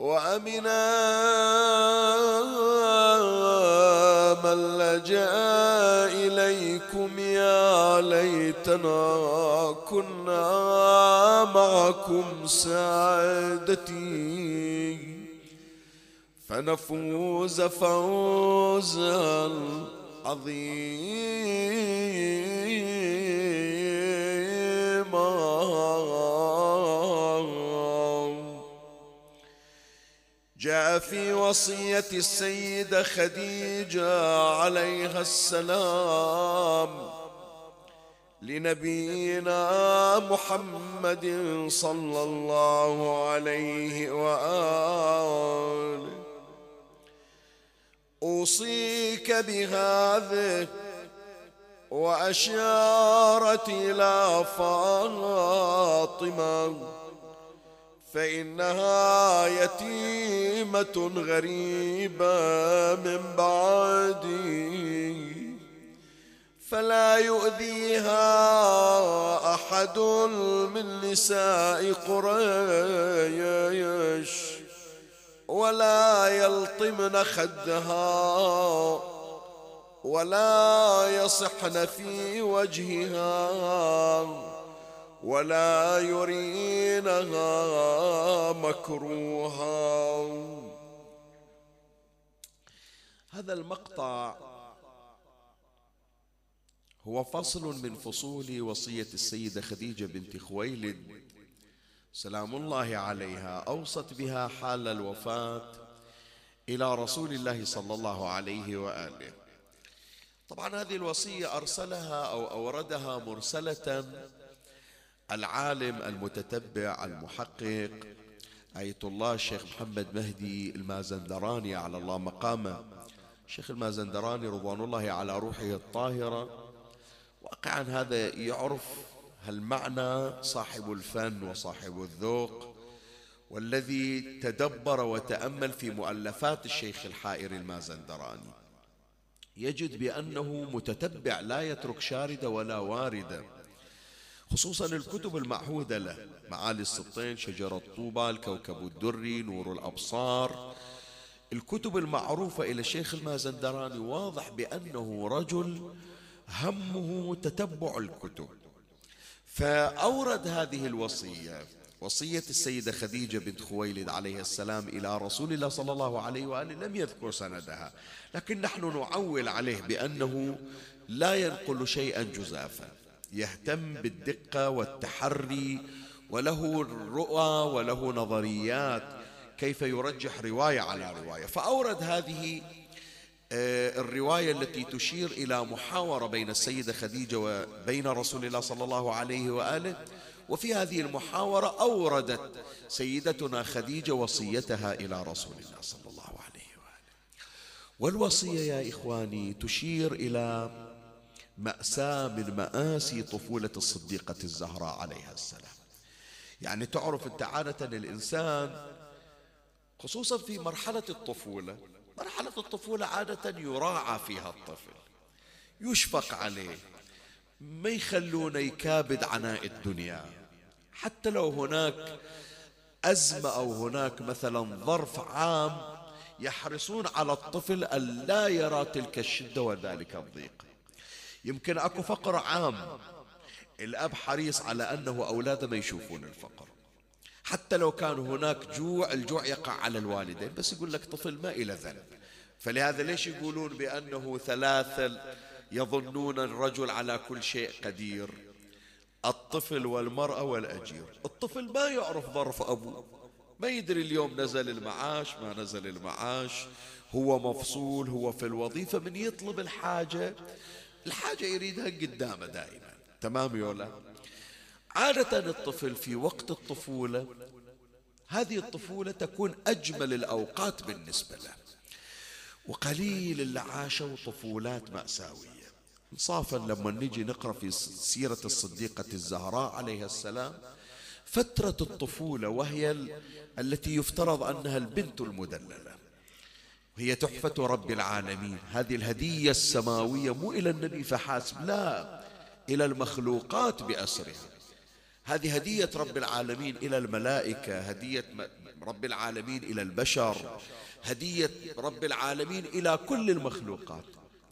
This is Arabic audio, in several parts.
وأمنا من لجأ إليكم يا ليتنا كنا معكم سعادتي. فنفوز فوزا عظيما. جاء في وصية السيدة خديجة عليها السلام لنبينا محمد صلى الله عليه وآله. أوصيك بهذه وأشارت إلى فاطمة فإنها يتيمة غريبة من بعدي فلا يؤذيها أحد من نساء قريش ولا يلطمن خدها ولا يصحن في وجهها. ولا يرينها مكروها. هذا المقطع هو فصل من فصول وصية السيدة خديجة بنت خويلد. سلام الله عليها. أوصت بها حال الوفاة إلى رسول الله صلى الله عليه وآله. طبعا هذه الوصية أرسلها أو أوردها مرسلة العالم المتتبع المحقق آية الله الشيخ محمد مهدي المازندراني على الله مقامه. الشيخ المازندراني رضوان الله على روحه الطاهرة. واقعا هذا يعرف هالمعنى صاحب الفن وصاحب الذوق والذي تدبر وتأمل في مؤلفات الشيخ الحائر المازندراني. يجد بأنه متتبع لا يترك شاردة ولا واردة خصوصا الكتب المعهودة له. معالي السطين شجرة طوبى الكوكب الدري نور الأبصار. الكتب المعروفة إلى الشيخ المازندراني واضح بأنه رجل همه تتبع الكتب. فأورد هذه الوصية وصية السيدة خديجة بنت خويلد عليه السلام إلى رسول الله صلى الله عليه وآله لم يذكر سندها. لكن نحن نعول عليه بأنه لا ينقل شيئا جزافا. يهتم بالدقة والتحري وله الرؤى وله نظريات كيف يرجح رواية على رواية. فأورد هذه الرواية التي تشير إلى محاورة بين السيدة خديجة وبين رسول الله صلى الله عليه وآله. وفي هذه المحاورة أوردت سيدتنا خديجة وصيتها إلى رسول الله صلى الله عليه وآله. والوصية يا إخواني تشير إلى مأساة من مآسي طفولة الصديقة الزهراء عليها السلام. يعني تعرف أنت عادة الإنسان خصوصا في مرحلة الطفولة. مرحلة الطفولة عادة يراعى فيها الطفل يشفق عليه ما يخلونه يكابد عناء الدنيا. حتى لو هناك أزمة أو هناك مثلا ظرف عام يحرصون على الطفل أن لا يرى تلك الشدة وذلك الضيق. يمكن أكو فقر عام. الأب حريص على أنه أولاده ما يشوفون الفقر. حتى لو كان هناك جوع الجوع يقع على الوالدين بس يقول لك طفل ما إلى ذنب. فلهذا ليش يقولون بأنه ثلاثة يظنون الرجل على كل شيء قدير؟ الطفل والمرأة والأجير. الطفل ما يعرف ظرف أبوه. ما يدري اليوم نزل المعاش ما نزل المعاش. هو مفصول هو في الوظيفة من يطلب الحاجة الحاجة يريدها قدامه دائما. تمام يولا عادة الطفل في وقت الطفولة هذه الطفولة تكون أجمل الأوقات بالنسبة له. وقليل اللي عاشوا طفولات مأساوية. انصافا لما نجي نقرأ في سيرة الصديقة الزهراء عليها السلام فترة الطفولة وهي التي يفترض أنها البنت المدللة. هي تحفة رب العالمين. هذه الهدية السماوية مو إلى النبي فحاسب لا إلى المخلوقات بأسرها. هذه هدية رب العالمين إلى الملائكة هدية رب العالمين إلى البشر هدية رب العالمين إلى كل المخلوقات.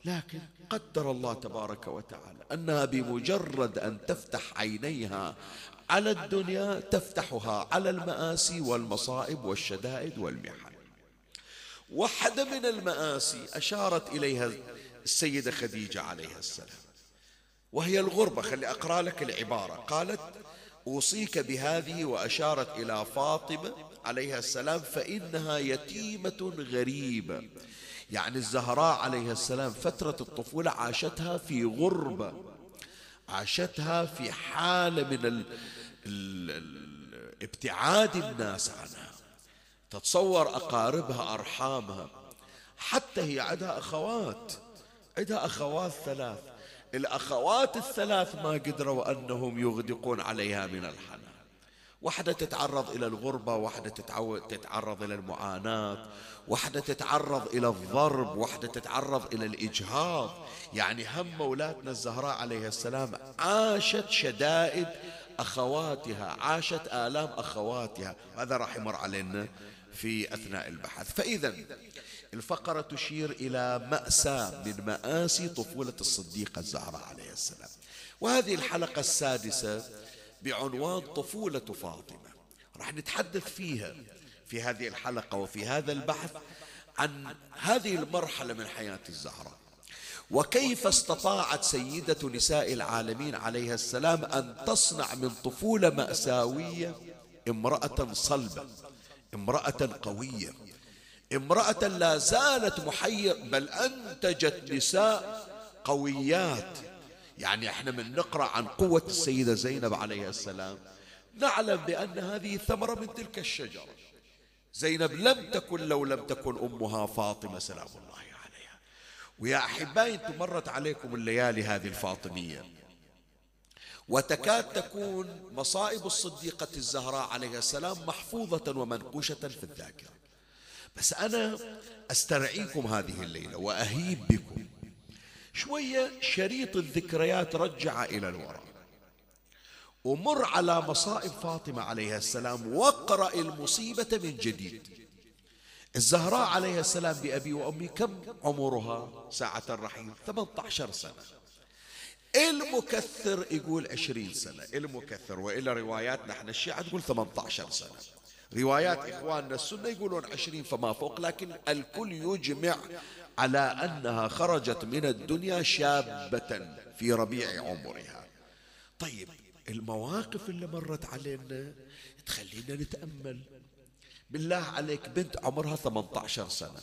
لكن قدر الله تبارك وتعالى أنها بمجرد أن تفتح عينيها على الدنيا تفتحها على المآسي والمصائب والشدائد والمحن. واحدة من المآسي أشارت إليها السيدة خديجة عليها السلام. وهي الغربة خلي أقرأ لك العبارة. قالت أوصيك بهذه وأشارت إلى فاطمة عليها السلام فإنها يتيمة غريبة. يعني الزهراء عليها السلام فترة الطفولة عاشتها في غربة عاشتها في حالة من ال ال ابتعاد الناس عنها. تتصور أقاربها أرحامها حتى هي عندها أخوات عندها أخوات ثلاث الأخوات الثلاث ما قدروا أنهم يغدقون عليها من الحنان. واحدة تتعرض إلى الغربة واحدة تتعرض إلى المعاناة واحدة تتعرض إلى الضرب واحدة تتعرض إلى الإجهاض. يعني هم مولاتنا الزهراء عليه السلام عاشت شدائد أخواتها عاشت آلام أخواتها. هذا راح يمر علينا؟ في أثناء البحث. فإذا الفقرة تشير إلى مأساة من مآسي طفولة الصديقة الزهراء عليه السلام. وهذه الحلقة السادسة بعنوان طفولة فاطمة. راح نتحدث فيها في هذه الحلقة وفي هذا البحث عن هذه المرحلة من حياة الزهراء. وكيف استطاعت سيدة نساء العالمين عليها السلام أن تصنع من طفولة مأساوية امرأة صلبة. امرأة قوية. امرأة لا زالت محير بل أنتجت نساء قويات. يعني إحنا من نقرأ عن قوة السيدة زينب عليها السلام نعلم بأن هذه ثمرة من تلك الشجرة. زينب لم تكن لو لم تكن أمها فاطمة سلام الله عليها. ويا أحبائي أنتم مرت عليكم الليالي هذه الفاطمية. وتكاد تكون مصائب الصديقة الزهراء عليها السلام محفوظة ومنقوشة في الذاكرة. بس أنا أسترعيكم هذه الليلة وأهيب بكم. شوية شريط الذكريات رجع إلى الوراء. ومر على مصائب فاطمة عليها السلام واقرأ المصيبة من جديد. الزهراء عليها السلام بأبي وأمي كم عمرها؟ ساعة الرحيل 18 سنة. المكثر يقول 20 سنة. المكثر وإلا روايات نحن الشيعة تقول 18 سنة. روايات إخواننا السنة يقولون 20 فما فوق لكن الكل يجمع على أنها خرجت من الدنيا شابة في ربيع عمرها. طيب المواقف اللي مرت علينا تخلينا نتأمل. بالله عليك بنت عمرها 18 سنة.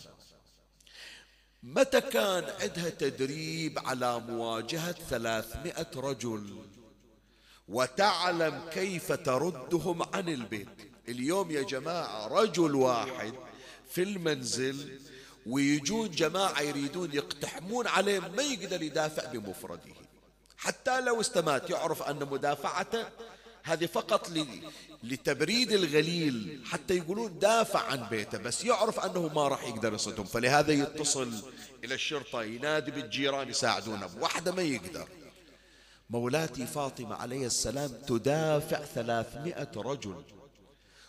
متى كان عندها تدريب على مواجهة 300 رجل؟ وتعلم كيف تردهم عن البيت. اليوم يا جماعة رجل واحد في المنزل ويجون جماعة يريدون يقتحمون عليه ما يقدر يدافع بمفرده. حتى لو استمات يعرف أن مدافعته هذه فقط لتبريد الغليل حتى يقولون دافع عن بيته بس يعرف أنه ما راح يقدر يصدهم. فلهذا يتصل إلى الشرطة ينادي بالجيران يساعدونه. بوحده ما يقدر. مولاتي فاطمة عليه السلام تدافع ثلاثمائة رجل.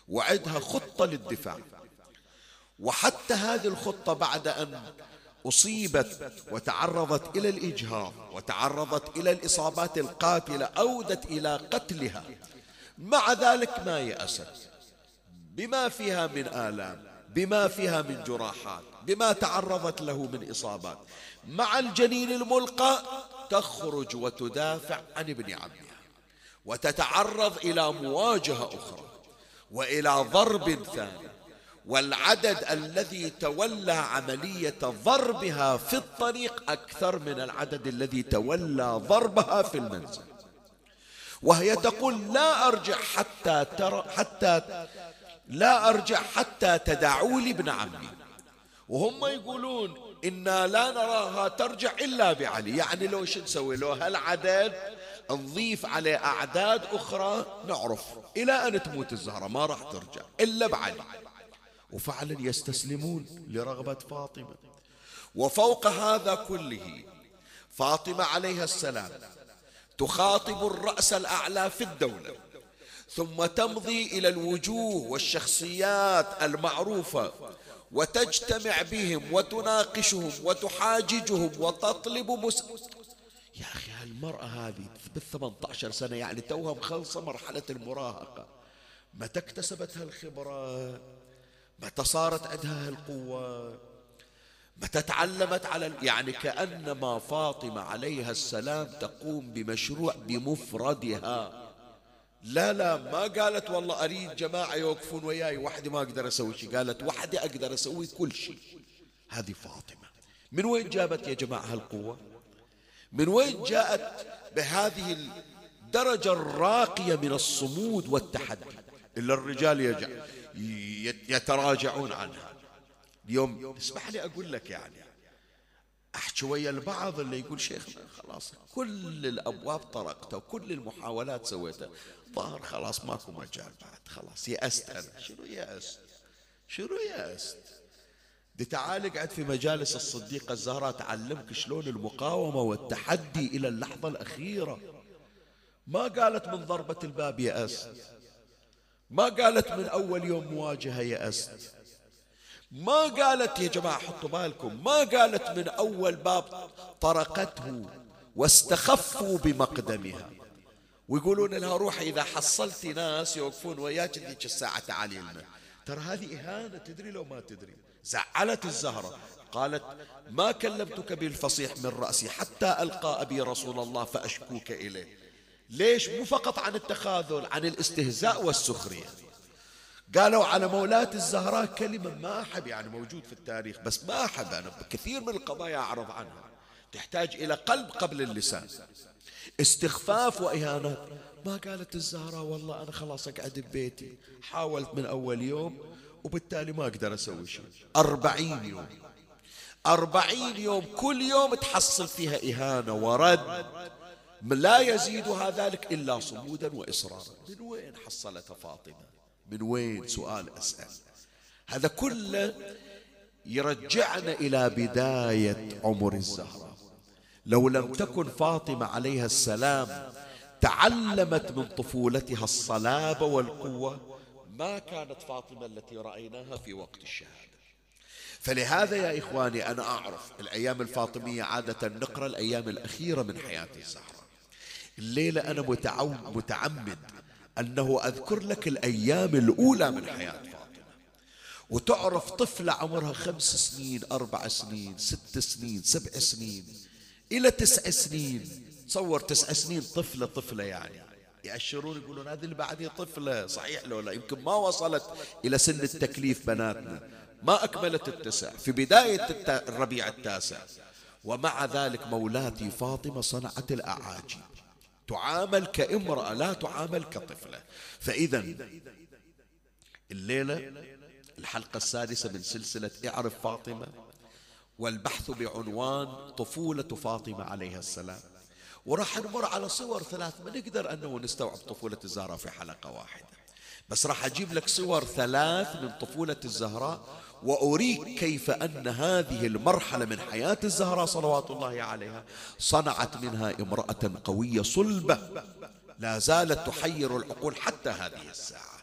وعدها خطة للدفاع. وحتى هذه الخطة بعد أن أصيبت وتعرضت إلى الإجهاض وتعرضت إلى الإصابات القاتلة أودت إلى قتلها. مع ذلك ما يأست بما فيها من آلام بما فيها من جراحات بما تعرضت له من إصابات مع الجنين الملقى تخرج وتدافع عن ابن عمها وتتعرض إلى مواجهة أخرى وإلى ضرب ثاني والعدد الذي تولى عملية ضربها في الطريق أكثر من العدد الذي تولى ضربها في المنزل. وهي تقول لا أرجع حتى ترى حتى لا أرجع حتى تدعوا لي ابن عمي. وهم يقولون إنا لا نراها ترجع إلا بعلي. يعني لو شو نسوي؟ لو هالعدد نضيف عليه أعداد أخرى نعرف. إلى أن تموت الزهرة ما راح ترجع إلا بعلي. وفعلا يستسلمون لرغبة فاطمة. وفوق هذا كله فاطمة عليها السلام تخاطب الرأس الأعلى في الدولة ثم تمضي إلى الوجوه والشخصيات المعروفة وتجتمع بهم وتناقشهم وتحاججهم وتطلب مس... يا أخي هالمرأة هذه بال 18 سنة يعني توها مخلصة مرحلة المراهقة. متى اكتسبت هالخبرة؟ متى صارت عندها هالقوة؟ متى تعلمت على يعني كأنما فاطمة عليها السلام تقوم بمشروع بمفردها. لا لا ما قالت والله أريد جماعة يوقفون وياي وحدي ما أقدر أسوي شيء قالت وحدي أقدر أسوي كل شيء هذه فاطمة. من وين جابت يا جماعة هالقوة؟ من وين جاءت بهذه الدرجة الراقية من الصمود والتحدي؟ إلا الرجال يتراجعون عنها. اليوم اسمح لي أقول لك يعني أحكي ويا البعض اللي يقول شيخنا خلاص كل الأبواب طرقتها وكل المحاولات سويتها ظهر خلاص ماكو مجال بعد خلاص يأست أنا. شنو يأست؟ شنو يأست؟ دي تعال اقعد في مجالس الصديقة الزهراء تعلمك شلون المقاومة والتحدي إلى اللحظة الأخيرة. ما قالت من ضربة الباب يأست. ما قالت من أول يوم مواجهة يأست. ما قالت يا جماعة حطوا بالكم ما قالت من أول باب طرقته واستخفوا بمقدمها. ويقولون لها روحي إذا حصلت ناس يوقفون وياك ذيك الساعة تعالي لنا ترى هذه إهانة تدري لو ما تدري. زعلت الزهرة. قالت ما كلمتك بالفصيح من رأسي حتى ألقى أبي رسول الله فأشكوك إليه. ليش؟ مو فقط عن التخاذل عن الاستهزاء والسخرية. قالوا على مولاة الزهراء كلمة ما أحب يعني موجود في التاريخ بس ما أحب أنا كثير من القضايا أعرض عنها. تحتاج إلى قلب قبل اللسان. استخفاف وإهانات ما قالت الزهراء والله أنا خلاص أقعد ببيتي. حاولت من أول يوم وبالتالي ما أقدر أسوي شيء. أربعين يوم. أربعين يوم. كل يوم تحصل فيها إهانة ورد. لا يزيدها ذلك إلا صمودا وإصرارا. من وين حصلتها فاطمة؟ من وين سؤال أسأل. هذا كله يرجعنا إلى بداية عمر الزهراء. لو لم تكن فاطمة عليها السلام تعلمت من طفولتها الصلابة والقوة ما كانت فاطمة التي رأيناها في وقت الشهادة. فلهذا يا إخواني أنا أعرف الأيام الفاطمية عادة نقرأ الأيام الأخيرة من حياة الزهراء. الليلة أنا متعمد أنه أذكر لك الأيام الأولى من حياة فاطمة. وتعرف طفلة عمرها خمس سنين أربع سنين ست سنين سبع سنين إلى تسع سنين. تصور تسع سنين طفلة طفلة يعني. يأشرون يقولون هذه اللي بعدها طفلة صحيح لو لا؟ يمكن ما وصلت إلى سن التكليف بناتنا. ما أكملت التسع. في بداية الربيع التاسع. ومع ذلك مولاتي فاطمة صنعت الأعاجيب. تعامل كامرأة لا تعامل كطفلة. فإذا الليلة الحلقة السادسة من سلسلة اعرف فاطمة والبحث بعنوان طفولة فاطمة عليها السلام. وراح نمر على صور ثلاث ما نقدر أنه نستوعب طفولة الزهراء في حلقة واحدة. بس راح أجيب لك صور ثلاث من طفولة الزهراء وأريك كيف أن هذه المرحلة من حياة الزهراء صلوات الله عليها صنعت منها امرأة قوية صلبة لا زالت تحير العقول حتى هذه الساعة.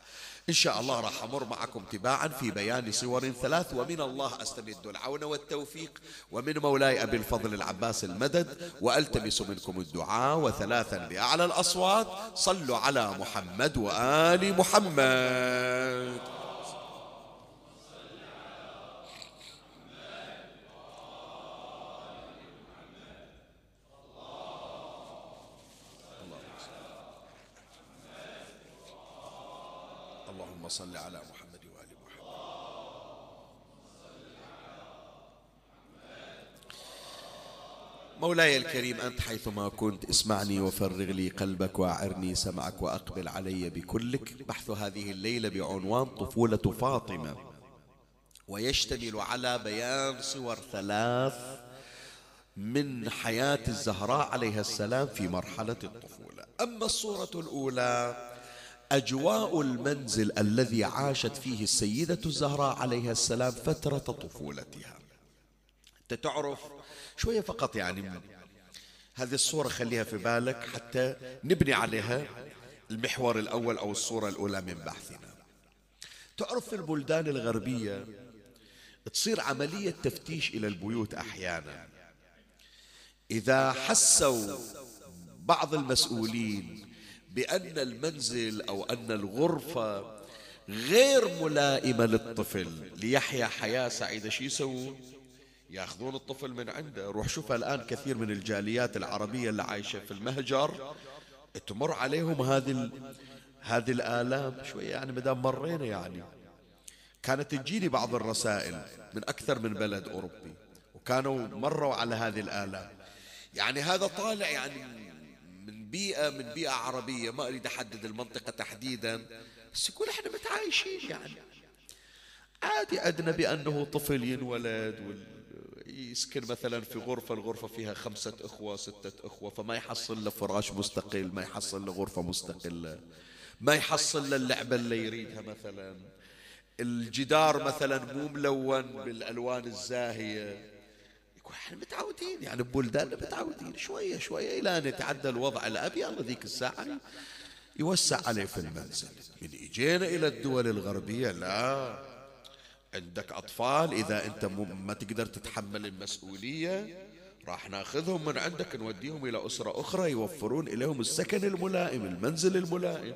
إن شاء الله راح أمر معكم تباعا في بيان صور ثلاث ومن الله أستمد العون والتوفيق. ومن مولاي أبي الفضل العباس المدد وألتمس منكم الدعاء. وثلاثا بأعلى الأصوات صلوا على محمد وآل محمد. اللهم صل على محمد وآل محمد. مولاي الكريم أنت حيثما كنت اسمعني وفرغ لي قلبك وأعرني سمعك وأقبل علي بكلك. بحث هذه الليلة بعنوان طفولة فاطمة. ويشتمل على بيان صور ثلاث من حياة الزهراء عليها السلام في مرحلة الطفولة. أما الصورة الأولى أجواء المنزل الذي عاشت فيه السيدة الزهراء عليها السلام فترة طفولتها. أنت تعرف شوية فقط يعني هذه الصورة خليها في بالك حتى نبني عليها المحور الأول أو الصورة الأولى من بحثنا. تعرف في البلدان الغربية تصير عملية تفتيش إلى البيوت أحيانا. إذا حسوا بعض المسؤولين بأن المنزل أو أن الغرفة غير ملائمة للطفل. ليحيا حياة سعيدة شو يسوون؟ ياخذون الطفل من عنده. روح شوف الآن كثير من الجاليات العربية اللي عايشة في المهجر. تمر عليهم هذه هذه الآلام شوية يعني مدام مرينا يعني. كانت تجيني بعض الرسائل من أكثر من بلد أوروبي وكانوا مروا على هذه الآلام. يعني هذا طالع يعني بيئة من بيئة عربية ما أريد أحدد المنطقة تحديدا بس يقول إحنا متعايشين يعني. عادي عندنا بأنه طفل ينولد يسكن مثلا في غرفة الغرفة فيها خمسة أخوة ستة أخوة فما يحصل له فراش مستقل ما يحصل له غرفة مستقلة ما يحصل له اللعبة اللي يريدها مثلا. الجدار مثلا مو ملون بالألوان الزاهية. إحنا متعودين يعني ببلداننا متعودين. شوية شوية إلى أن يتعدى الوضع الأبي الله ذيك الساعة يوسع عليه في المنزل. من إجينا إلى الدول الغربية لا. عندك أطفال إذا أنت ما تقدر تتحمل المسؤولية راح ناخذهم من عندك نوديهم إلى أسرة أخرى يوفرون إليهم السكن الملائم المنزل الملائم.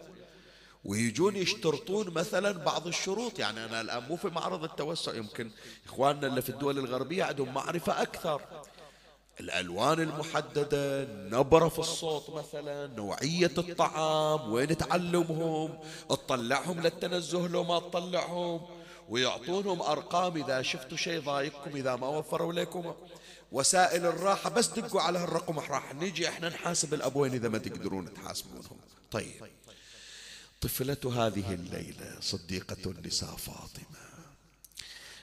ويجون يشترطون مثلا بعض الشروط. يعني أنا الآن مو في معرض التوسع يمكن إخواننا اللي في الدول الغربية عندهم معرفة أكثر. الألوان المحددة نبرة في الصوت مثلا نوعية الطعام وين تعلمهم؟ تطلعهم للتنزه لو ما تطلعهم. ويعطونهم أرقام إذا شفتوا شيء ضايقكم إذا ما وفروا لكم وسائل الراحة. بس دقوا على هالرقم راح نجي إحنا نحاسب الأبوين إذا ما تقدرون تحاسبونهم. طيب. طفلة هذه الليلة صديقة النساء فاطمة.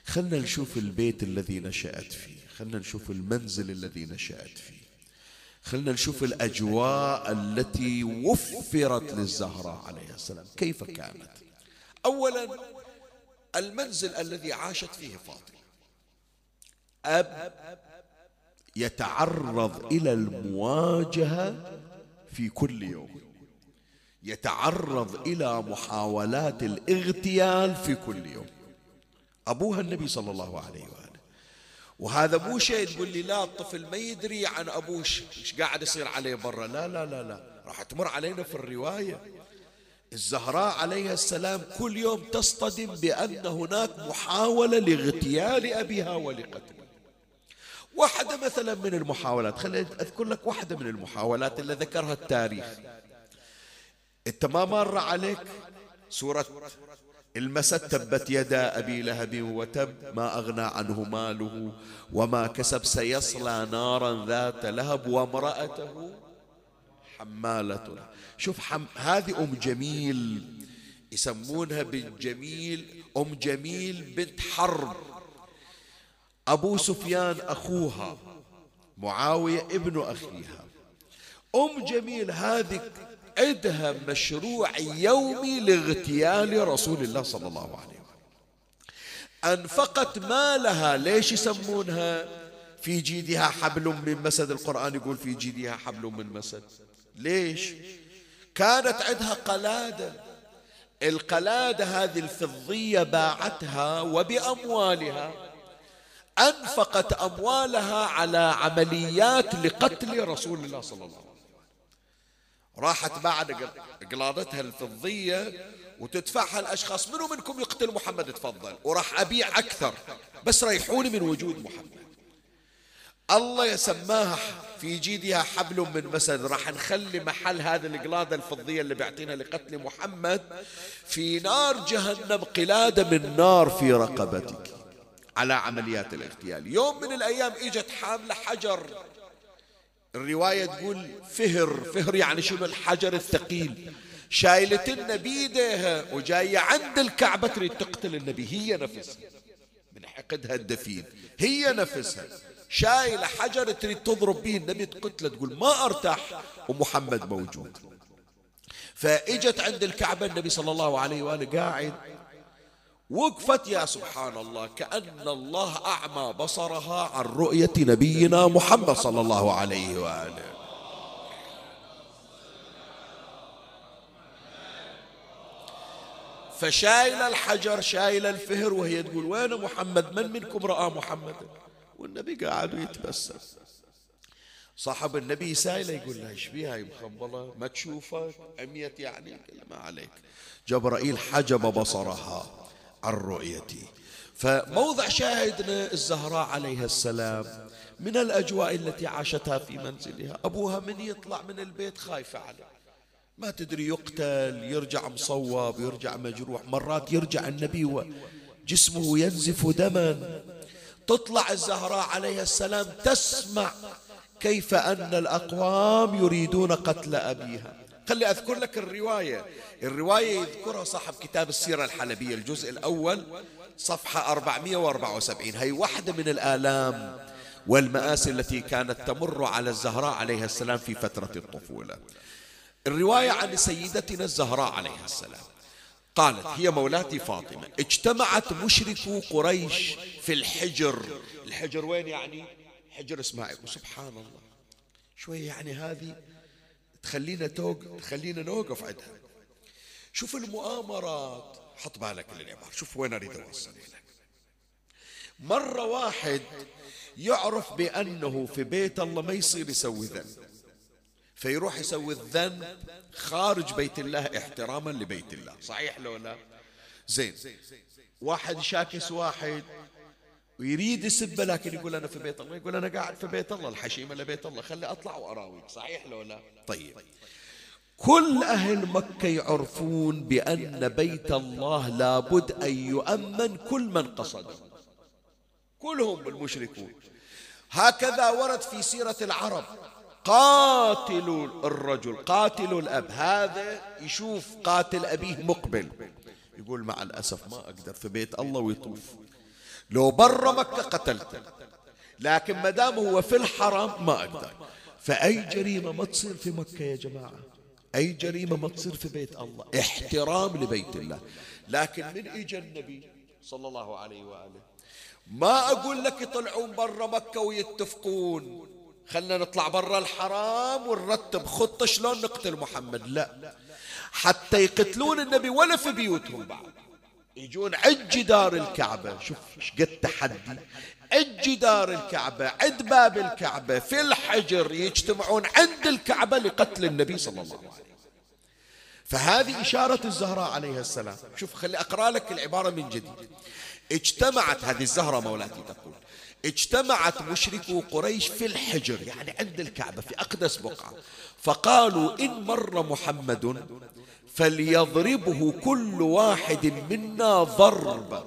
خلنا نشوف البيت الذي نشأت فيه خلنا نشوف المنزل الذي نشأت فيه. خلنا نشوف الأجواء التي وفرت للزهراء عليه السلام. كيف كانت؟ أولا المنزل الذي عاشت فيه فاطمة. أب يتعرض إلى المواجهة في كل يوم. يتعرض إلى محاولات الاغتيال في كل يوم. أبوها النبي صلى الله عليه وآله. وهذا مو شيء تقول لي لا الطفل ما يدري عن أبوه إيش قاعد يصير عليه برا؟ لا لا لا لا. راح تمر علينا في الرواية. الزهراء عليها السلام كل يوم تصطدم بأن هناك محاولة لاغتيال أبيها ولقتله. واحدة مثلا من المحاولات. خليني أذكر لك واحدة من المحاولات اللي ذكرها التاريخ. انت ما مر عليك؟ سورة المسد تبت يدا أبي لهب وتب ما أغنى عنه ماله وما كسب سيصلى نارا ذات لهب وامرأته حمالة. شوف حم هذه أم جميل يسمونها بنت جميل أم جميل بنت حرب. أبو سفيان أخوها معاوية ابن أخيها. أم جميل هذه عندها مشروع يومي لاغتيال رسول الله صلى الله عليه وسلم. أنفقت مالها ليش يسمونها؟ في جيدها حبل من مسد. القرآن يقول في جيدها حبل من مسد. ليش؟ كانت عندها قلادة. القلادة هذه الفضية باعتها وبأموالها. أنفقت أموالها على عمليات لقتل رسول الله صلى الله عليه وسلم. راحت بعد قلادتها الفضية وتدفعها الأشخاص. منو منكم يقتل محمد؟ تفضل. وراح أبيع أكثر بس ريحوني من وجود محمد. الله يسماها في جيدها حبل من مسد. راح نخلي محل هذه القلادة الفضية اللي بيعطينا لقتل محمد في نار جهنم قلادة من نار في رقبتك. على عمليات الاغتيال. يوم من الأيام إجت حاملة حجر. الرواية تقول فهر فهر يعني شنو؟ الحجر الثقيل. شايلة بيديها وجاية عند الكعبة تريد تقتل النبي. هي نفسها. من حقدها الدفين هي نفسها. شايلة حجر تريد تضرب به النبي تقتله تقول ما أرتاح ومحمد موجود. فإجت عند الكعبة النبي صلى الله عليه وآله قاعد وقفت يا سبحان الله كأن الله أعمى بصرها عن رؤية نبينا محمد صلى الله عليه وآله. فشايل الحجر شايل الفهر وهي تقول وين محمد؟ من منكم رأى محمد؟ والنبي قاعد يتبسم. صاحب النبي سائله يقول لها إيش بيها يا مخبله ما تشوفك عميت يعني ما عليك. جبرائيل حجب بصرها. عن رؤيتي فموضع شاهدنا الزهراء عليها السلام من الأجواء التي عاشتها في منزلها. أبوها من يطلع من البيت خايفة عليه. ما تدري يقتل يرجع مصوب يرجع مجروح. مرات يرجع النبي وجسمه ينزف دما. تطلع الزهراء عليها السلام تسمع كيف أن الأقوام يريدون قتل أبيها. خلي أذكر لك الرواية. الرواية يذكرها صاحب كتاب السيرة الحلبية الجزء الأول صفحة 474 هي واحدة من الآلام والمآسي التي كانت تمر على الزهراء عليها السلام في فترة الطفولة. الرواية عن سيدتنا الزهراء عليها السلام. قالت هي مولاتي فاطمة. اجتمعت مشركو قريش في الحجر. الحجر وين يعني؟ حجر إسماعيل. وسبحان الله. شوية يعني هذه تخلينا توق تخلينا نوقف عندها. شوف المؤامرات. حط بالك للعبارة شوف وين أريد أوصل لك مرة واحد يعرف بأنه في بيت الله ما يصير يسوي ذنب. فيروح يسوي الذنب خارج بيت الله احتراما لبيت الله. صحيح لو لا؟ زين. واحد شاكس واحد. ويريد يسبه لكن يقول أنا في بيت الله يقول أنا قاعد في بيت الله الحشيمة لبيت الله خلي أطلع وأراويك صحيح لو لا؟ طيب. كل أهل مكة يعرفون بأن بيت الله لابد أن يؤمن كل من قصده. كلهم المشركون. هكذا ورد في سيرة العرب. قاتل الرجل قاتل الأب. هذا يشوف قاتل أبيه مقبل. يقول مع الأسف ما أقدر في بيت الله ويطوف. لو برا مكة قتلته لكن ما دام هو في الحرم ما أقدر. فأي جريمة ما تصير في مكة يا جماعة؟ أي جريمة ما تصير في بيت الله؟ احترام لبيت الله. لكن من إجا النبي صلى الله عليه وآله ما أقول لك يطلعون برا مكة ويتفقون. خلنا نطلع برا الحرام ونرتب خطة شلون نقتل محمد. لا. حتى يقتلون النبي ولا في بيوتهم بعد. يجون عند جدار الكعبة. شوف إيش قد تحدي. عند جدار الكعبة عند باب الكعبة. في الحجر يجتمعون عند الكعبة لقتل النبي صلى الله عليه وسلم. فهذه إشارة الزهراء عليها السلام. شوف خلي أقرأ لك العبارة من جديد. اجتمعت هذه الزهرة مولاتي تقول. اجتمعت مشركو قريش في الحجر يعني عند الكعبة في أقدس بقعة. فقالوا إن مر محمد فليضربه كل واحد منا ضربة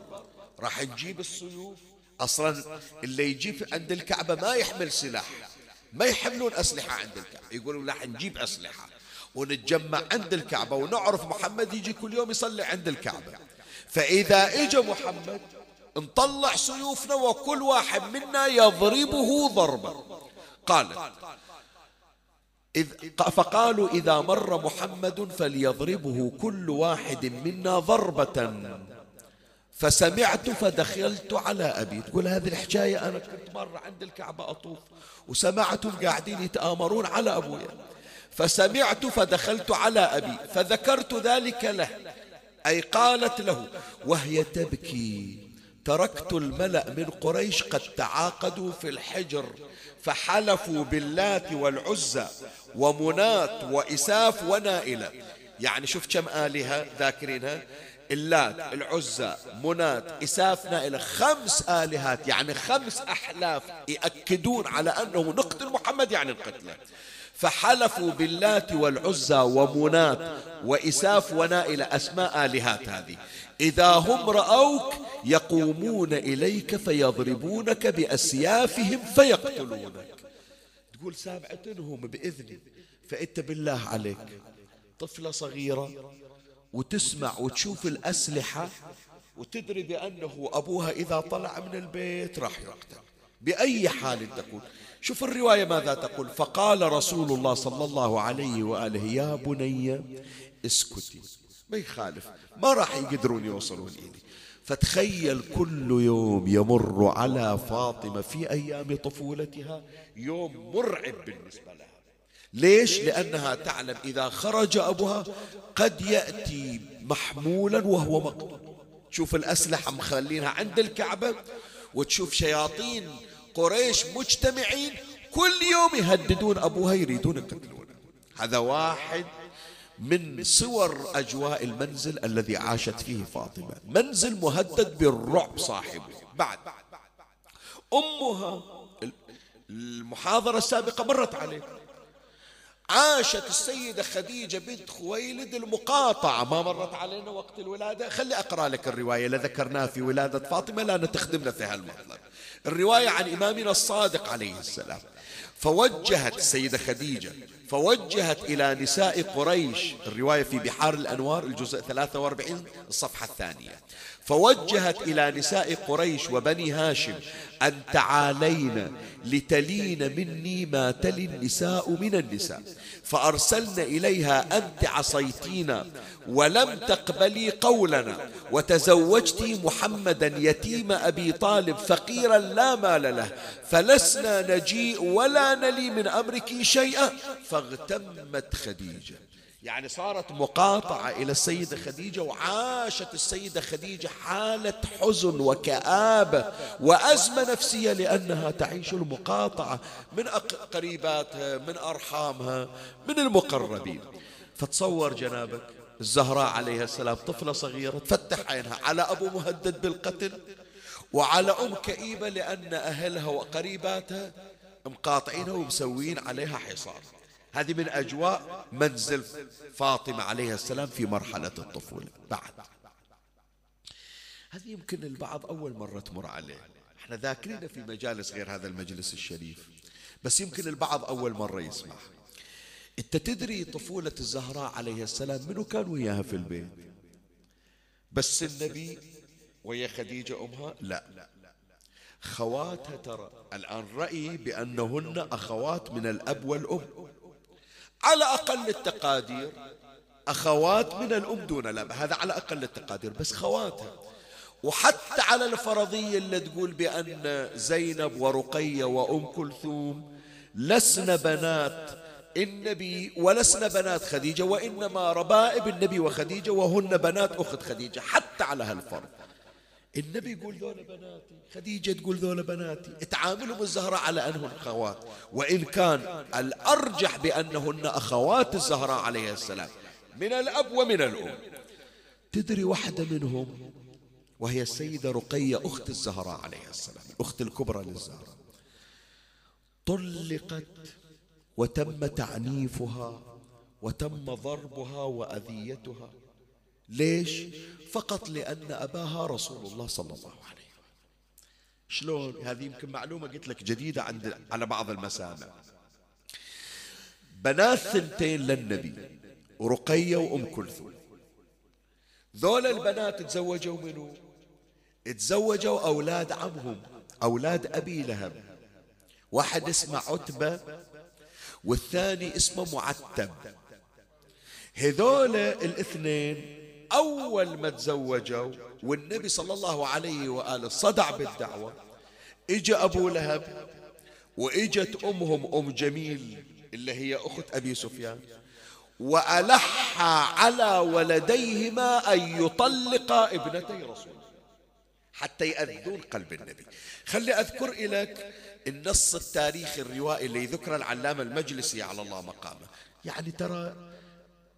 راح نجيب السيوف؟ أصلا اللي يجيب عند الكعبة ما يحمل سلاح. ما يحملون أسلحة عند الكعبة. يقولون لا نجيب أسلحة ونتجمع عند الكعبة ونعرف محمد يجي كل يوم يصلي عند الكعبة. فإذا إجا محمد نطلع سيوفنا وكل واحد منا يضربه ضربة قال إذ فقالوا إذا مر محمد فليضربه كل واحد منا ضربة. فسمعت فدخلت على أبي. تقول هذه الحكاية أنا كنت مرة عند الكعبة أطوف وسمعتهم قاعدين يتآمرون على أبويا فسمعت فدخلت على أبي فذكرت ذلك له أي قالت له وهي تبكي. تركت الملأ من قريش قد تعاقدوا في الحجر فحلفوا باللات والعزى ومنات وإساف ونائلة. يعني شوف كم آلهة ذاكرينها؟ اللات العزى منات إساف نائلة. خمس آلهات يعني خمس أحلاف يأكدون على أنه نقتل محمد يعني نقتله فحلفوا باللات والعزى ومنات وإساف ونائلة أسماء آلهات هذه. إذا هم رأوك يقومون إليك فيضربونك بأسيافهم فيقتلونك. تقول سابعتنهم بإذني فأنت بالله عليك. طفلة صغيرة وتسمع وتشوف الأسلحة وتدري بأنه أبوها إذا طلع من البيت راح يقتل. بأي حال تكون شوف الرواية ماذا تقول. فقال رسول الله صلى الله عليه وآله يا بني اسكتي ما يخالف. ما راح يقدرون يوصلون إلي. فتخيل كل يوم يمر على فاطمة في أيام طفولتها يوم مرعب بالنسبة لها. ليش؟ لأنها تعلم إذا خرج أبوها قد يأتي محمولا وهو مقتول. شوف الأسلحة مخلينها عند الكعبة وتشوف شياطين قريش مجتمعين كل يوم يهددون أبوها يريدون يقتلونه هذا واحد من صور أجواء المنزل الذي عاشت فيه فاطمة. منزل مهدد بالرعب صاحبه. بعد أمها المحاضرة السابقة مرت عليه. عاشت السيدة خديجة بنت خويلد المقاطعة. ما مرت علينا وقت الولادة؟ خلي أقرأ لك الرواية. اللي ذكرناها في ولادة فاطمة لا تخدمنا في هالمطلب. الرواية عن إمامنا الصادق عليه السلام. فوجهت السيدة خديجة فوجهت إلى نساء قريش. الرواية في بحار الأنوار الجزء 43 الصفحة الثانية. فوجهت إلى نساء قريش وبني هاشم أن تعالين لتلين مني ما تلي النساء من النساء. فأرسلن إليها أنت عصيتينا ولم تقبلي قولنا وتزوجت محمدا يتيم أبي طالب فقيرا لا مال له فلسنا نجيء ولا نلي من أمرك شيئا فاغتمت خديجة. يعني صارت مقاطعة إلى السيدة خديجة وعاشت السيدة خديجة حالة حزن وكآبة وأزمة نفسية لأنها تعيش المقاطعة من قريباتها من أرحامها من المقربين. فتصور جنابك الزهراء عليها السلام طفلة صغيرة تفتح عينها على أبو مهدد بالقتل وعلى أم كئيبة لأن أهلها وقريباتها مقاطعينها ومسوين عليها حصار. هذه من أجواء منزل فاطمة عليها السلام في مرحلة الطفولة. بعد. هذه يمكن البعض أول مرة تمر عليه. إحنا ذاكرين في مجالس غير هذا المجلس الشريف بس يمكن البعض أول مرة يسمع. انت تدري طفولة الزهراء عليه السلام منو كان وياها في البيت؟ بس النبي ويا خديجة أمها؟ لا. خواتها ترى. الآن رأيي بأنهن أخوات من الأب والأم. على أقل التقادير. أخوات من الأم دون الأب هذا على أقل التقادير بس خواتها. وحتى على الفرضية اللي تقول بأن زينب ورقية وأم كلثوم لسن بنات النبي ولسن بنات خديجة وإنما ربائب النبي وخديجة وهن بنات أخت خديجة حتى على هالفرض. النبي يقول ذولا بناتي خديجة تقول ذولا بناتي تعاملهم الزهراء على أنهن أخوات. وإن كان الأرجح بأنهن أخوات الزهراء عليه السلام. من الأب ومن الأم. تدري واحدة منهم وهي السيدة رقية أخت الزهراء عليه السلام الأخت الكبرى للزهراء طلقت وتم تعنيفها وتم ضربها وأذيتها. ليش؟ فقط لأن أباها رسول الله صلى الله عليه وسلم. شلون؟ هذه يمكن معلومة قلت لك جديدة عند على بعض المسامع. بنات ثنتين للنبي رقية وأم كلثوم. ذول البنات تزوجوا منه تزوجوا أولاد عمهم أولاد أبي لهب. واحد اسمه عتبة والثاني اسمه معتب. هذول الاثنين أول ما تزوجوا والنبي صلى الله عليه وآله صدع بالدعوة إجا أبو لهب وإجت أمهم أم جميل اللي هي أخت أبي سفيان وألح على ولديهما أن يطلقا ابنتي رسول حتى يأذون قلب النبي. خلي أذكر لك النص التاريخي الروائي اللي ذكر العلامة المجلسي على الله مقامه. يعني ترى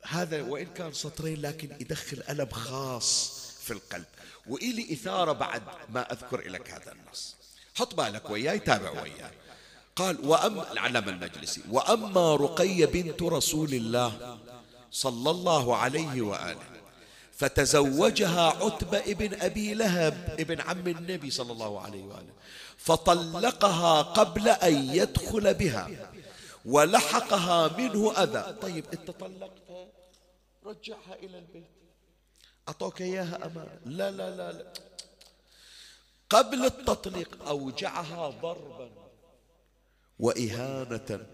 هذا وإن كان سطرين لكن يدخل ألم خاص في القلب. وإلي إثارة بعد ما أذكر لك هذا النص. حط بالك وياي تابع وياي. قال وأما العلامة المجلسي وأما رقية بنت رسول الله صلى الله عليه وآله فتزوجها عتبة ابن أبي لهب ابن عم النبي صلى الله عليه وآله فطلقها قبل أن يدخل بها ولحقها منه أذى. طيب أنت طلقتها رجعها إلى البيت. أعطوك إياها أمان لا لا لا لا. قبل التطليق أوجعها ضربا وإهانة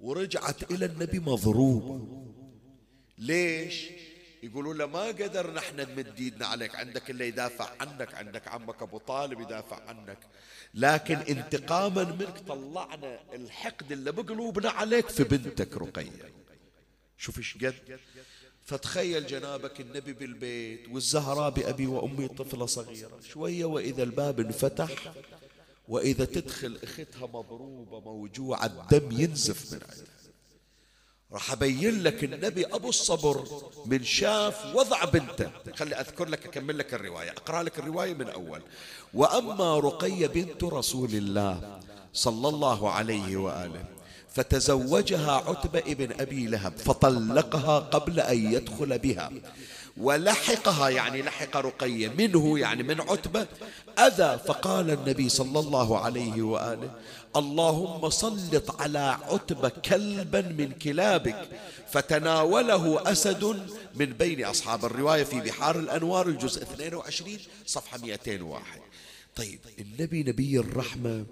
ورجعت إلى النبي مضروبة ليش؟ يقولوا له ما قدرنا إحنا نمد إيدنا عليك. عندك اللي يدافع عنك عندك عمك أبو طالب يدافع عنك. لكن انتقاما منك طلعنا الحقد اللي بقلوبنا عليك في بنتك رقية. شوف إيش قد فتخيل جنابك النبي بالبيت والزهراء بأبي وأمي طفلة صغيرة. شوية وإذا الباب انفتح وإذا تدخل أختها مضروبة موجوعة الدم ينزف من عندها راح أبين لك النبي أبو الصبر من شاف وضع بنته. خلي أذكر لك أكمل لك الرواية. أقرأ لك الرواية من أول. وأما رقية بنت رسول الله صلى الله عليه وآله. فتزوجها عتبة ابن أبي لهب فطلقها قبل أن يدخل بها. ولحقها يعني لحق رقية منه يعني من عتبة أذى فقال النبي صلى الله عليه وآله اللهم سلط على عتبة كلبا من كلابك فتناوله أسد من بين أصحاب الرواية في بحار الأنوار الجزء 22 صفحة 201 طيب النبي نبي الرحمة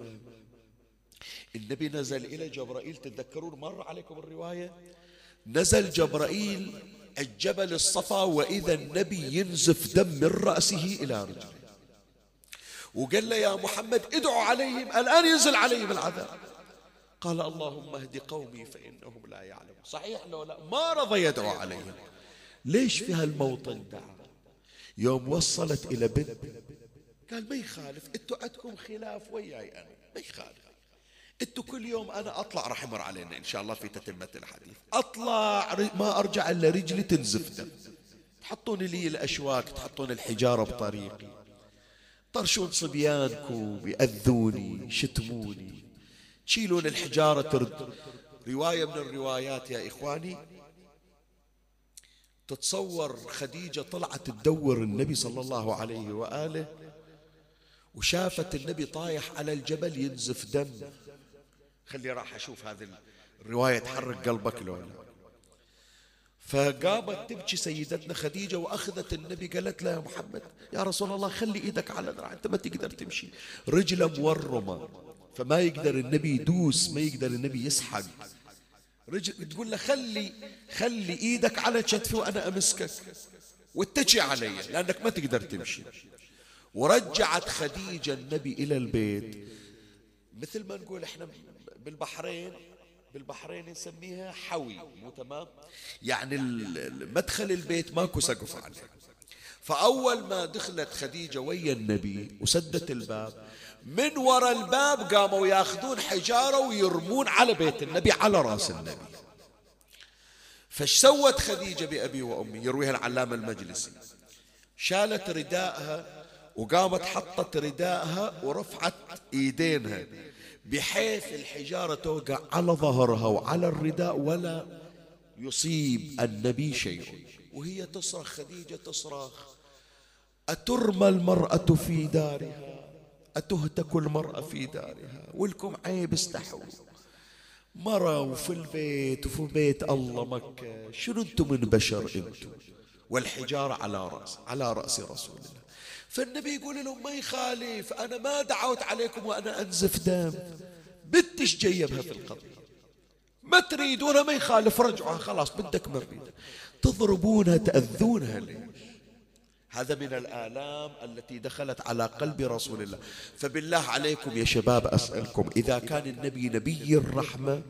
النبي نزل إلى جبرائيل تتذكرون مر عليكم الرواية؟ نزل جبرائيل الجبل الصفا وإذا النبي ينزف دم من رأسه إلى رجله. وقال له يا محمد ادعوا عليهم الآن ينزل عليهم العذاب. قال اللهم اهد قومي فإنهم لا يعلمون. صحيح لو لا ما رضى يدعو عليهم. ليش في هالموطن دعا يوم وصلت إلى بنت قال ما يخالف أنتوا عندكم خلاف وياي أنا ما يخالف. أنتوا كل يوم أنا اطلع راح يمر علينا ان شاء الله في تتمة الحديث. اطلع ما ارجع الا رجلي تنزف دم. تحطون لي الاشواك تحطون الحجارة بطريقي. طرشون صبيانكم يأذوني شتموني. تشيلون الحجارة ترد. رواية من الروايات يا إخواني تتصور خديجة طلعت تدور النبي صلى الله عليه وآله وشافت النبي طايح على الجبل ينزف دم. خلي راح أشوف هذه الرواية تحرك قلبك لو فقامت تبكي سيدتنا خديجة وأخذت النبي قالت له يا محمد يا رسول الله خلي إيدك على ذراع أنت ما تقدر تمشي. رجله مورمة فما يقدر النبي يدوس ما يقدر النبي يسحق. رجل تقول له خلي خلي إيدك على كتفي وأنا أمسكك. واتجي علي لأنك ما تقدر تمشي. ورجعت خديجة النبي إلى البيت. مثل ما نقول إحنا بالبحرين بالبحرين نسميها حوي مو تمام؟ يعني مدخل البيت ماكو سقف عليه. فأول ما دخلت خديجة ويا النبي وسدت الباب من وراء الباب قاموا ياخذون حجارة ويرمون على بيت النبي على رأس النبي. فاش سوت خديجة بأبي وأمي؟ يرويها العلامة المجلسي. شالت رداءها وقامت حطت رداءها ورفعت إيدينها. بحيث الحجارة توقع على ظهرها وعلى الرداء ولا يصيب النبي شيء. وهي تصرخ خديجة تصرخ أترمى المرأة في دارها؟ أتهتك المرأة في دارها؟ ولكم عيب استحوا. مرة وفي البيت وفي بيت الله مكة شنو أنتم من بشر أنتم؟ والحجارة على رأس على رأس رسول الله. فالنبي يقول لهم ما يخالف أنا ما دعوت عليكم وأنا أنزف دم. بنتش جايبها في القضية ما تريدونها ما يخالف رجعها خلاص بدك ما تضربونها تأذونها ليش؟ هذا من الآلام التي دخلت على قلب رسول الله. فبالله عليكم يا شباب أسألكم إذا كان النبي نبي الرحمة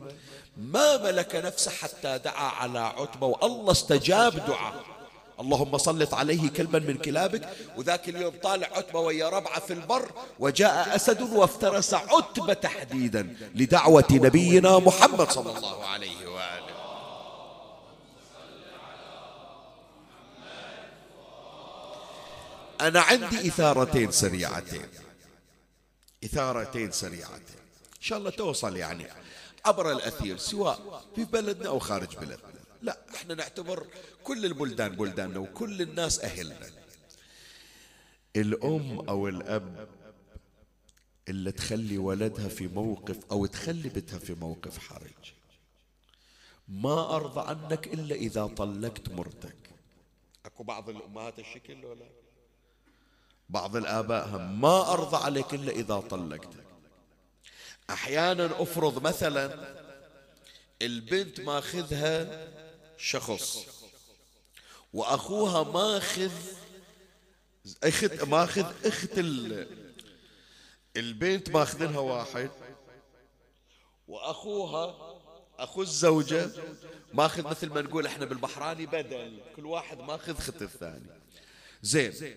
ما ملك نفسه حتى دعا على عتبة والله استجاب دعاء. اللهم صلت عليه كلبا من كلابك وذاك اليوم طالع عتبة ويا ربعة في البر وجاء أسد وافترس عتبة تحديدا لدعوة نبينا محمد صلى الله عليه وآله. أنا عندي إثارتين سريعتين. إثارتين سريعتين. إن شاء الله توصل يعني. عبر الأثير سواء في بلدنا أو خارج بلدنا. لا إحنا نعتبر كل البلدان بلداننا وكل الناس أهلنا. الأم أو الأب اللي تخلي ولدها في موقف أو تخلي بنتها في موقف حرج. ما أرضى عنك إلا إذا طلقت مرتك. أكو بعض الأمهات الشكل ولا؟ بعض الآباء هم ما أرضى عليك إلا إذا طلقتك أحيانا أفرض مثلا البنت ماخذها شخص. وأخوها ماخذ أخت ماخذ أخت البنت ماخذنها واحد. وأخوها أخو الزوجة ماخذ مثل ما نقول إحنا بالبحراني بدل. كل واحد ماخذ خت الثاني. زين.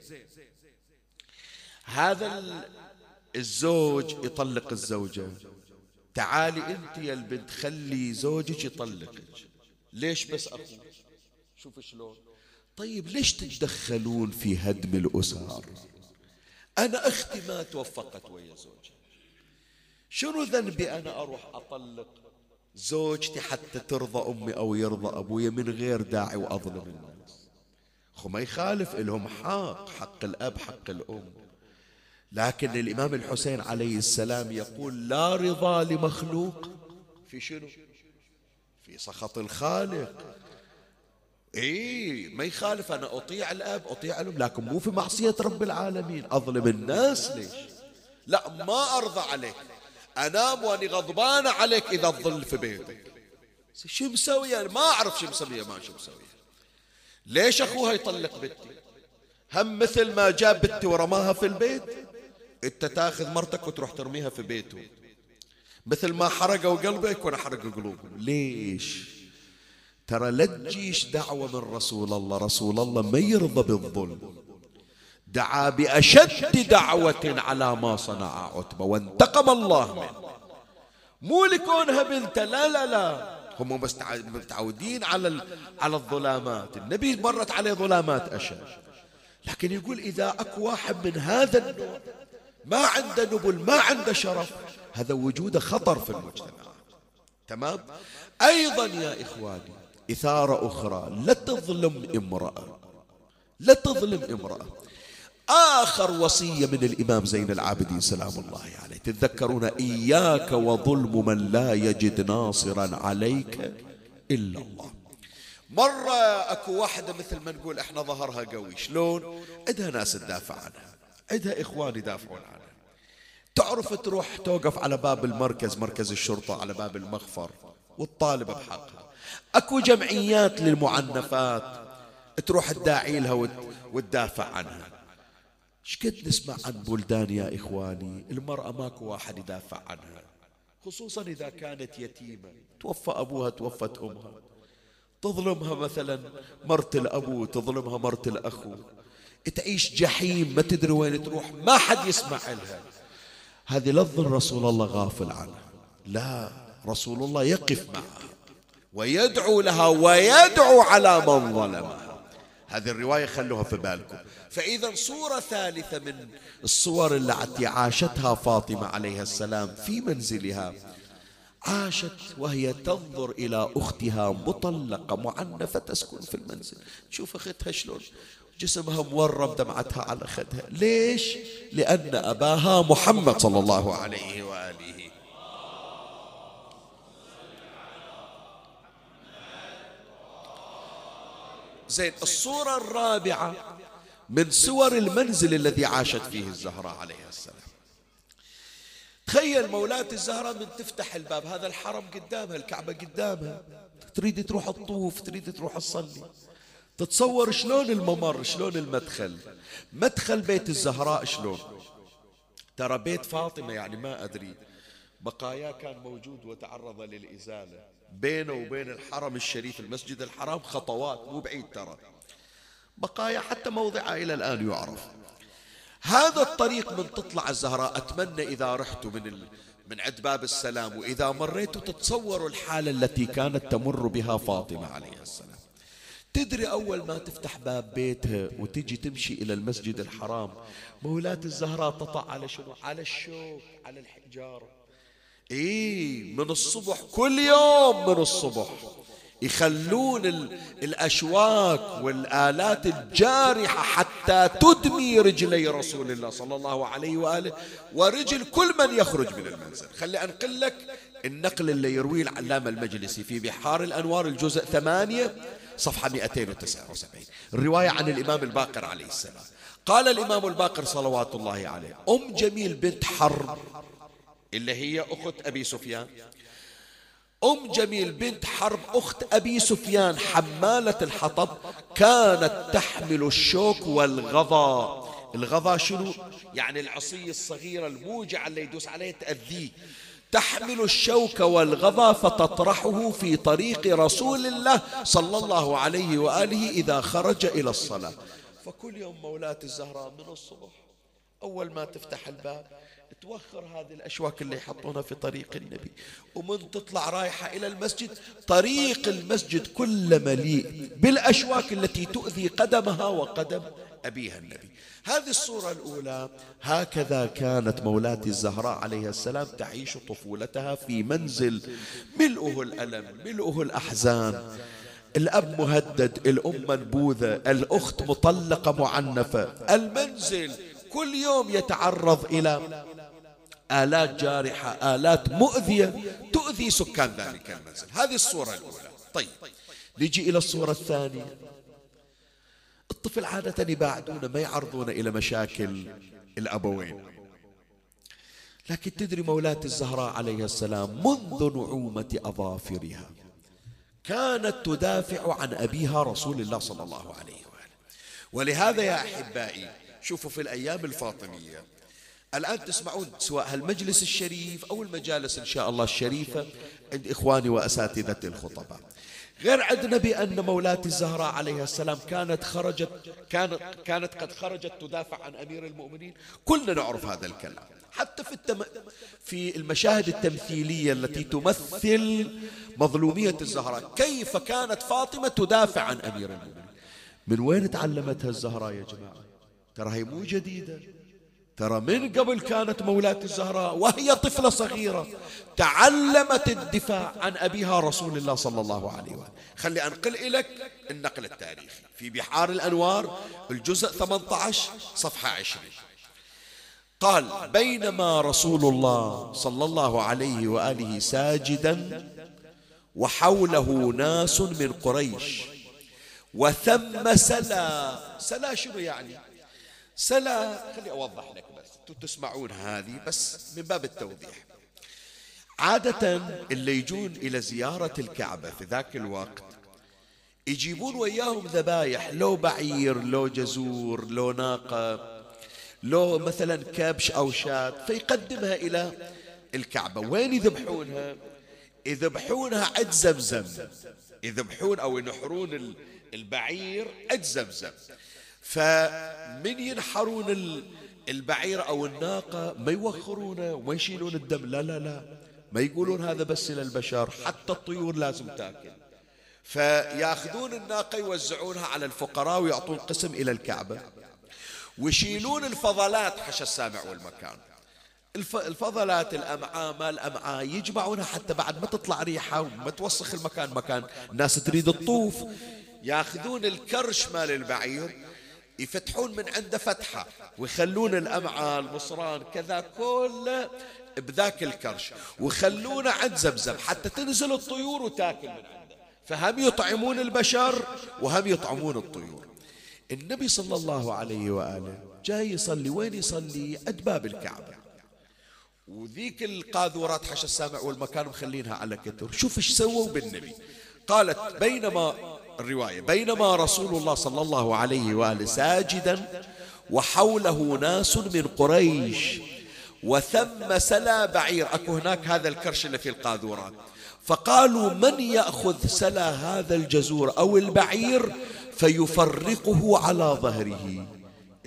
هذا الزوج يطلق الزوجة. تعالي أنت يا البنت خلي زوجك يطلقك. ليش بس أخوك شوف شلون. طيب ليش تتدخلون في هدم الأسر؟ أنا أختي ما توفقت ويا زوجها. شنو ذنبي أنا أروح أطلق زوجتي حتى ترضى أمي أو يرضى أبويا من غير داعي وأظلم الناس؟ خو ما يخالف لهم حق حق الأب حق الأم. لكن الإمام الحسين عليه السلام يقول لا رضا لمخلوق. في شنو؟ في سخط الخالق. إي ما يخالف أنا أطيع الآب أطيع الأم لكن مو في معصية رب العالمين. أظلم الناس ليش؟ لا ما أرضى عليك. أنام وأني غضبانه عليك إذا تظل في بيتك. شو مسويه ما أعرف شو مسويه ما شو مسويه ليش أخوها يطلق بنتي؟ هم مثل ما جاب بنتي ورماها في البيت. أنت تاخذ مرتك وتروح ترميها في بيته. مثل ما حرقوا قلبك وأنا حرقوا قلوبهم. ليش؟ ترى لا تجيش دعوة من رسول الله. رسول الله ما يرضى بالظلم. دعا بأشد دعوة على ما صنع عتبة. وانتقم الله منه. مو لكونها بنته لا لا لا. هم متعودين على على الظلامات. النبي مرت عليه ظلامات أشد. لكن يقول إذا أكو واحد من هذا النوع ما عنده نبل ما عنده شرف هذا وجوده خطر في المجتمع. تمام؟ أيضا يا إخواني إثارة أخرى. لا تظلم امرأة. لا تظلم امرأة. آخر وصية من الإمام زين العابدين سلام الله عليه. تتذكرون إياك وظلم من لا يجد ناصرا عليك إلا الله. مرة أكو واحدة مثل ما نقول إحنا ظهرها قوي. شلون؟ عندها ناس تدافع عنها عندها إخوان يدافعون عنها. تعرف تروح توقف على باب المركز مركز الشرطة على باب المخفر والطالب بحقها أكو جمعيات للمعنفات تروح تداعي لها وتدافع عنها. شقد نسمع عن بلدان يا إخواني؟ المرأة ماكو واحد يدافع عنها. خصوصا إذا كانت يتيمة. توفى أبوها توفت أمها. تظلمها مثلا مرت الأبو تظلمها مرت الأخو. تعيش جحيم ما تدري وين تروح ما حد يسمع لها. هذه لا تظن رسول الله غافل عنها لا رسول الله يقف معها ويدعو لها ويدعو على من ظلمها هذه الرواية خلوها في بالكم. فإذا صورة ثالثة من الصور التي عاشتها فاطمة عليها السلام في منزلها عاشت وهي تنظر إلى أختها مطلقة معنفة تسكن في المنزل. تشوف أختها شلون. جسمها مورم دمعتها على خدها. ليش؟ لأن أباها محمد صلى الله عليه وآله. زين الصورة الرابعة من سور المنزل الذي عاشت فيه الزهراء عليها السلام. تخيل مولاتي الزهراء من تفتح الباب هذا الحرم قدامها الكعبة قدامها. تريد تروح تطوف تريد تروح تصلي. تتصور شلون الممر شلون المدخل؟ مدخل بيت الزهراء شلون؟ ترى بيت فاطمة يعني ما أدري. بقايا كان موجود وتعرض للإزالة. بينه وبين الحرم الشريف المسجد الحرام خطوات مو بعيد ترى. بقايا حتى موضعها إلى الآن يعرف. هذا الطريق من تطلع الزهراء. أتمنى إذا رحت من ال... من عند باب السلام. وإذا مريت تتصوروا الحالة التي كانت تمر بها فاطمة عليه السلام. تدري أول ما تفتح باب بيتها وتجي تمشي إلى المسجد الحرام مولات الزهراء تطع على شنو؟ على الشوك على الحجارة. إيه من الصبح كل يوم من الصبح يخلون الأشواك والآلات الجارحة حتى تدمي رجلي رسول الله صلى الله عليه وآله ورجل كل من يخرج من المنزل. خلي أنقل لك النقل اللي يرويه العلامة المجلسي في بحار الأنوار الجزء ثمانية. صفحة 279 الرواية عن الإمام الباقر عليه السلام. قال الإمام الباقر صلوات الله عليه أم جميل بنت حرب اللي هي أخت أبي سفيان. أم جميل بنت حرب أخت أبي سفيان حمالة الحطب كانت تحمل الشوك والغضا. الغضا شنو؟ يعني العصي الصغيرة الموجعة اللي يدوس عليه تأذيه. تحمل الشوك والغضا فتطرحه في طريق رسول الله صلى الله عليه وآله إذا خرج إلى الصلاة. فكل يوم مولاة الزهراء من الصبح أول ما تفتح الباب توخر هذه الأشواك اللي يحطونها في طريق النبي. ومن تطلع رايحة إلى المسجد طريق المسجد كله مليء بالأشواك التي تؤذي قدمها وقدم أبيها النبي. هذه الصورة الأولى هكذا كانت مولاتي الزهراء عليه السلام تعيش طفولتها في منزل ملؤه الألم ملؤه الأحزان. الأب مهدد الأم منبوذة الأخت مطلقة معنفة. المنزل كل يوم يتعرض إلى آلات جارحة آلات مؤذية تؤذي سكان ذلك المنزل. هذه الصورة الأولى. طيب نجي إلى الصورة الثانية. الطفل عادة يباعدون ما يعرضون إلى مشاكل الأبوين. لكن تدري مولاة الزهراء عليه السلام منذ نعومة أظافرها كانت تدافع عن أبيها رسول الله صلى الله عليه وآله. ولهذا يا أحبائي شوفوا في الأيام الفاطمية الآن تسمعون سواء المجلس الشريف أو المجالس إن شاء الله الشريفة عند إخواني وأساتذة الخطباء. غير عندنا بأن مولاتي الزهراء عليها السلام كانت خرجت كانت كانت قد خرجت تدافع عن أمير المؤمنين. كلنا نعرف هذا الكلام. حتى في التم... في المشاهد التمثيلية التي تمثل مظلومية الزهراء كيف كانت فاطمة تدافع عن أمير المؤمنين؟ من وين تعلمتها الزهراء يا جماعة؟ ترى هي مو جديدة؟ ترى من قبل كانت مولاة الزهراء وهي طفلة صغيرة تعلمت الدفاع عن أبيها رسول الله صلى الله عليه وآله. خلي أنقل لك النقل التاريخي. في بحار الأنوار الجزء 18 صفحة 20 قال بينما رسول الله صلى الله عليه وآله ساجدا وحوله ناس من قريش وثم سلا. سلا شنو يعني؟ سلا خلي أوضح لك. بس تسمعون هذه بس من باب التوضيح. عادة اللي يجون إلى زيارة الكعبة في ذاك الوقت يجيبون وياهم ذبايح لو بعير لو جزور لو ناقة لو مثلا كبش أو شاة فيقدمها إلى الكعبة. وين يذبحونها؟ يذبحونها عند زمزم. يذبحون أو ينحرون البعير عند زمزم. فمن ينحرون البعير أو الناقة ما يوخرونه وما يشيلون الدم. لا لا لا. ما يقولون هذا بس للبشر حتى الطيور لازم تاكل. فيأخذون الناقة يوزعونها على الفقراء ويعطون قسم إلى الكعبة. ويشيلون الفضلات حش السامع والمكان. الفضلات الأمعاء ما الأمعاء يجمعونها حتى بعد ما تطلع ريحة وما توسخ المكان مكان. الناس تريد الطوف. يأخذون الكرش مال البعير يفتحون من عنده فتحة ويخلون الأمعاء المصران كذا كله بذاك الكرش ويخلونه عند زمزم حتى تنزل الطيور وتاكل من عنده. فهم يطعمون البشر وهم يطعمون الطيور. النبي صلى الله عليه وآله جاي يصلي وين يصلي؟ عند باب الكعبة. وذيك القاذورات حش السامع والمكان مخلينها على كتر. شوف إيش سووا بالنبي. قالت بينما الرواية. بينما رسول الله صلى الله عليه وآله ساجدا وحوله ناس من قريش وثم سلا بعير. أكو هناك هذا الكرش اللي في القاذورات. فقالوا من يأخذ سلا هذا الجزور أو البعير فيفرقه على ظهره.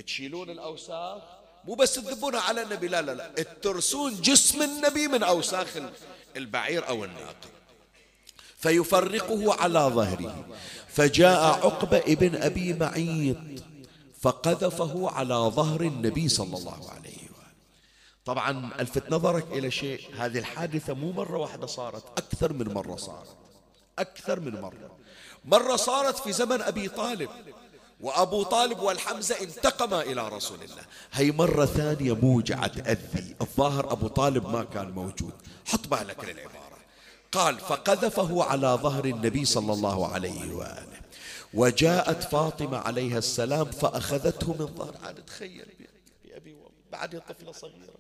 تشيلون الأوساخ؟ مو بس تذبونها على النبي لا لا لا. ترسون جسم النبي من أوساخ البعير أو الناقة. فيفرقه على ظهره. فجاء عقبة ابن أبي معيط فقذفه على ظهر النبي صلى الله عليه وآله. طبعا ألفت نظرك إلى شيء هذه الحادثة مو مرة واحدة صارت أكثر من مرة صارت. أكثر من مرة. مرة صارت في زمن أبي طالب وأبو طالب والحمزة انتقما إلى رسول الله. هي مرة ثانية موجعة تأذي. الظاهر أبو طالب ما كان موجود. حط بالك للعبارة قال فقذفه على ظهر النبي صلى الله عليه وآله. وجاءت فاطمة عليها السلام فأخذته من ظهر. عاد تخيل يا أبي بعد طفلة صغيرة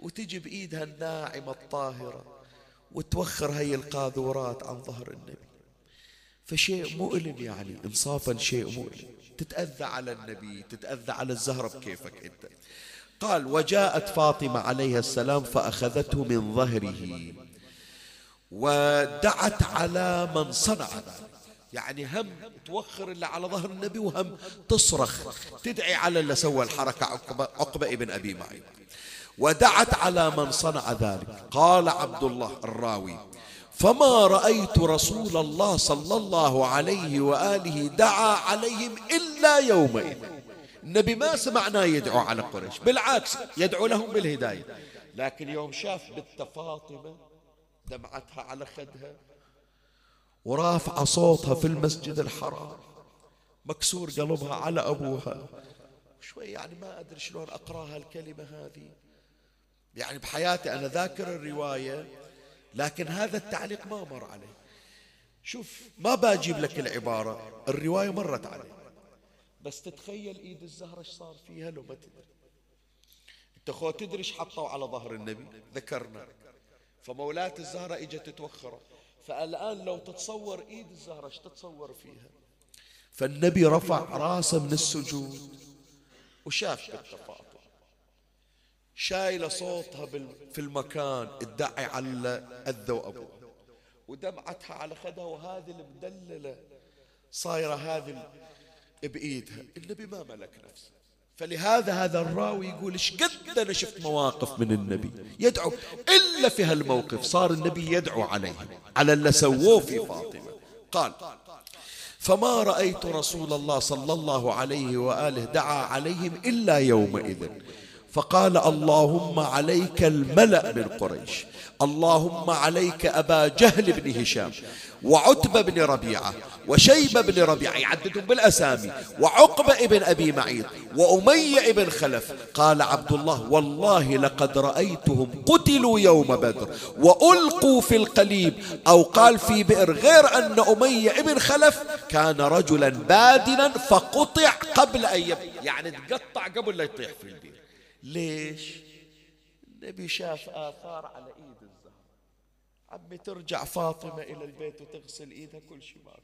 وتجي بإيدها الناعمة الطاهرة وتوخر هي القاذورات عن ظهر النبي. فشيء مؤلم يعني إنصافا شيء مؤلم. تتأذى على النبي تتأذى على الزهرة بكيفك أنت. قال وجاءت فاطمة عليها السلام فأخذته من ظهره. ودعت على من صنع ذلك يعني هم توخر اللي على ظهر النبي وهم تصرخ تدعي على اللي سوى الحركة عقبة, ابن أبي معين. ودعت على من صنع ذلك. قال عبد الله الراوي فما رأيت رسول الله صلى الله عليه وآله دعا عليهم إلا يومئذ. النبي ما سمعناه يدعو على قريش بالعكس يدعو لهم بالهداية. لكن يوم شاف بنت فاطمة دمعتها على خدها. ورافعة صوتها في المسجد الحرام. مكسور قلبها على أبوها. شوي يعني ما أدري شلون أقراها الكلمة هذه. يعني بحياتي أنا ذاكر الرواية لكن هذا التعليق ما مر عليه شوف ما بجيب لك العبارة الرواية مرت عليه بس تتخيل إيد الزهرة إيش صار فيها لو ما تدري. أنت خو تدري إيش حطوا على ظهر النبي؟ ذكرنا. فمولاة الزهرة إجت تتوخره فالآن لو تتصور إيد الزهرة إيش تتصور فيها؟ فالنبي رفع راسه من السجود وشاف بالتفاضل. شايله صوتها في المكان ادعي على أذى وأبوها ودمعتها على خدها وهذه المدللة صايرة هذه بإيدها. النبي ما ملك نفسه. فلهذا هذا الراوي يقول إيش قد أنا شفت مواقف من النبي يدعو؟ إلا في هالموقف صار النبي يدعو عليه على اللي سووه في فاطمة. قال فما رأيت رسول الله صلى الله عليه وآله دعا عليهم إلا يومئذ. فقال اللهم عليك الملأ من قريش. اللهم عليك أبا جهل بن هشام وعتبة بن ربيعة وشيبة بن ربيعة يعددهم بالأسامي وعقبة بن أبي معيط وأمية بن خلف. قال عبد الله والله لقد رأيتهم قتلوا يوم بدر وألقوا في القليب أو قال في بئر غير أن أمية بن خلف كان رجلا بادنا فقطع قبل أن يب... يعني تقطع قبل لا يطيح في البئر. ليش؟ النبي شاف آثار الزهر عمي ترجع فاطمة إلى البيت وتغسل إيدها كل شيء ماكو.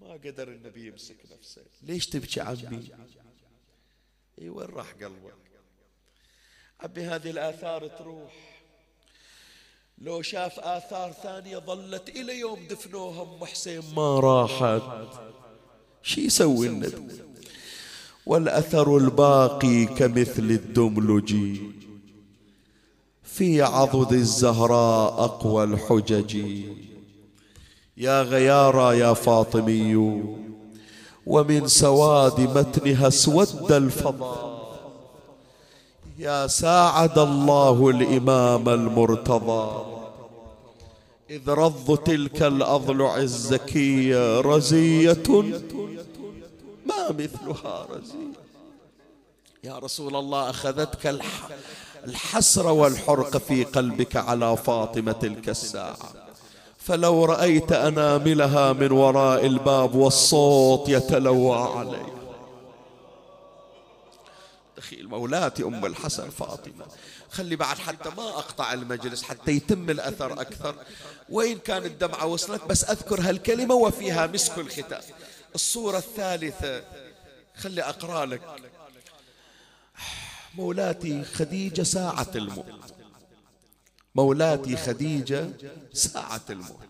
ما قدر النبي يمسك نفسه. ليش تبكي عمي؟ إي وين راح قلبك عمي هذه الآثار تروح. لو شاف آثار ثانية ظلت إلى يوم دفنوها أم حسين ما راحت. شي يسوي النبي؟ والأثر الباقي كمثل الدملج في عضد الزهراء أقوى الحجج. يا غيارى يا فاطمي ومن سواد متنها اسود الفضاء. يا ساعد الله الإمام المرتضى. إذ رض تلك الأضلع الزكية رزية. ما مثلها رزية. يا رسول الله أخذتك الحسرة والحرق في قلبك على فاطمة تلك الساعة فلو رأيت أناملها من وراء الباب والصوت يتلوى عليه دخيل مولاتي أم الحسن فاطمة خلي بعد حتى ما أقطع المجلس حتى يتم الأثر أكثر. وإن كانت الدمعة وصلت بس أذكر هالكلمة وفيها مسك الختام. الصورة الثالثة خلي أقرأ لك. مولاتي خديجة ساعة الموت. مولاتي خديجة ساعة الموت.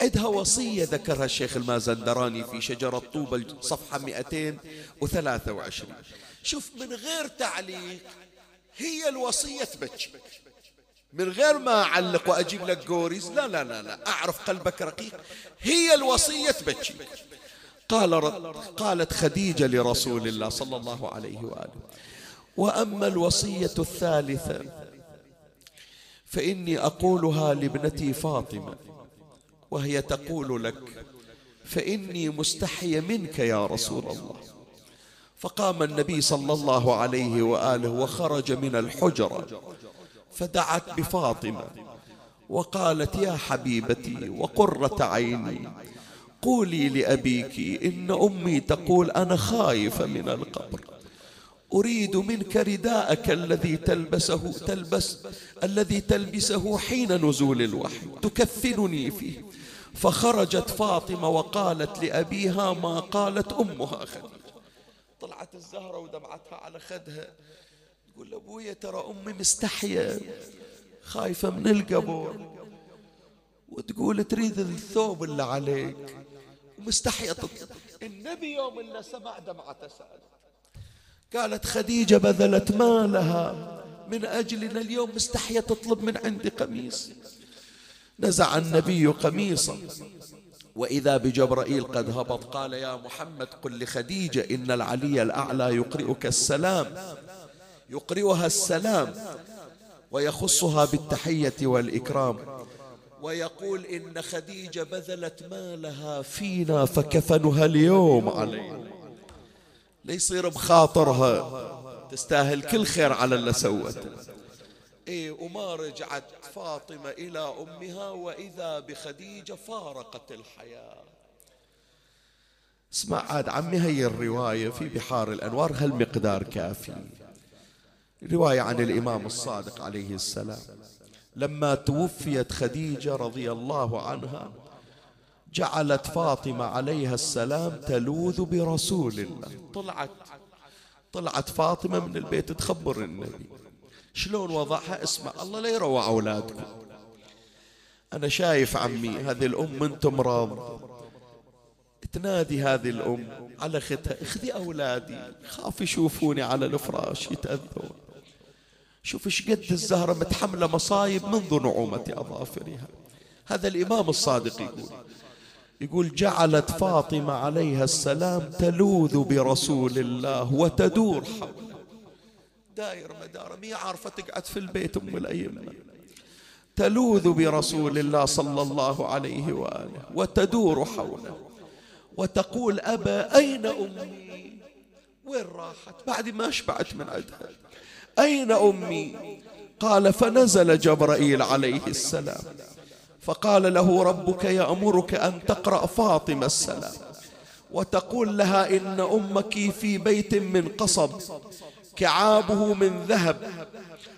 عندها وصية ذكرها الشيخ المازندراني في شجرة طوبى صفحة 223 شوف من غير تعليق هي الوصية تبكي. من غير ما أعلق وأجيب لك جوريز لا لا لا لا أعرف قلبك رقيق. هي الوصية تبكي. قال قالت خديجة لرسول الله صلى الله عليه وآله وأما الوصية الثالثة فإني أقولها لابنتي فاطمة وهي تقول لك فإني مستحي منك يا رسول الله. فقام النبي صلى الله عليه وآله وخرج من الحجرة فدعت بفاطمة وقالت يا حبيبتي وقرة عيني قولي لأبيك إن أمي تقول أنا خايفة من القبر. أريد منك رداءك الذي تلبسه تلبس الذي تلبسه حين نزول الوحي. تكفنني فيه. فخرجت فاطمة وقالت لأبيها ما قالت أمها خديجة. طلعت الزهرة ودمعتها على خدها. تقول أبويا ترى أمي مستحية خايفة من القبر وتقول تريد الثوب اللي عليك. ومستحية النبي يوم اللي سمع دمعته سألت قالت خديجة بذلت مالها من أجلنا اليوم مستحية تطلب من عندي قميص. نزع النبي قميصا. وإذا بجبرائيل قد هبط قال يا محمد قل لخديجة إن العلي الأعلى يقرئك السلام يقرئها السلام ويخصها بالتحية والإكرام. ويقول إن خديجة بذلت مالها فينا فكفنها اليوم علينا. ليصير بخاطرها. تستاهل كل خير على اللي سوته. إيه وما رجعت فاطمة إلى أمها وإذا بخديجة فارقت الحياة. اسمع عاد عمي هي الرواية في بحار الأنوار هالمقدار كافي. رواية عن الإمام الصادق عليه السلام. لما توفيت خديجة رضي الله عنها جعلت فاطمة عليها السلام تلوذ برسول الله. طلعت. طلعت فاطمة من البيت تخبر النبي. شلون وضعها؟ اسمع الله لا يروع أولادكم. أنا شايف عمي هذه الأم أنتم راض تنادي هذه الأم على ختها اخذي أولادي خاف يشوفوني على الفراش يتأذون. شوف إيش قد الزهرة متحملة مصايب منذ نعومة أظافرها. هذا الإمام الصادق يقول يقول جعلت فاطمة عليها السلام تلوذ برسول الله وتدور حوله. داير مدار مي عارفة تقعد في البيت أم الأئمة تلوذ برسول الله صلى الله عليه وآله وتدور حوله. وتقول أبا أين أمي؟ وين راحت؟ بعد ما شبعت من عدها. أين أمي؟ قال فنزل جبرائيل عليه السلام. فقال له ربك يأمرك أن تقرأ فاطمة السلام وتقول لها إن أمك في بيت من قصب كعابه من ذهب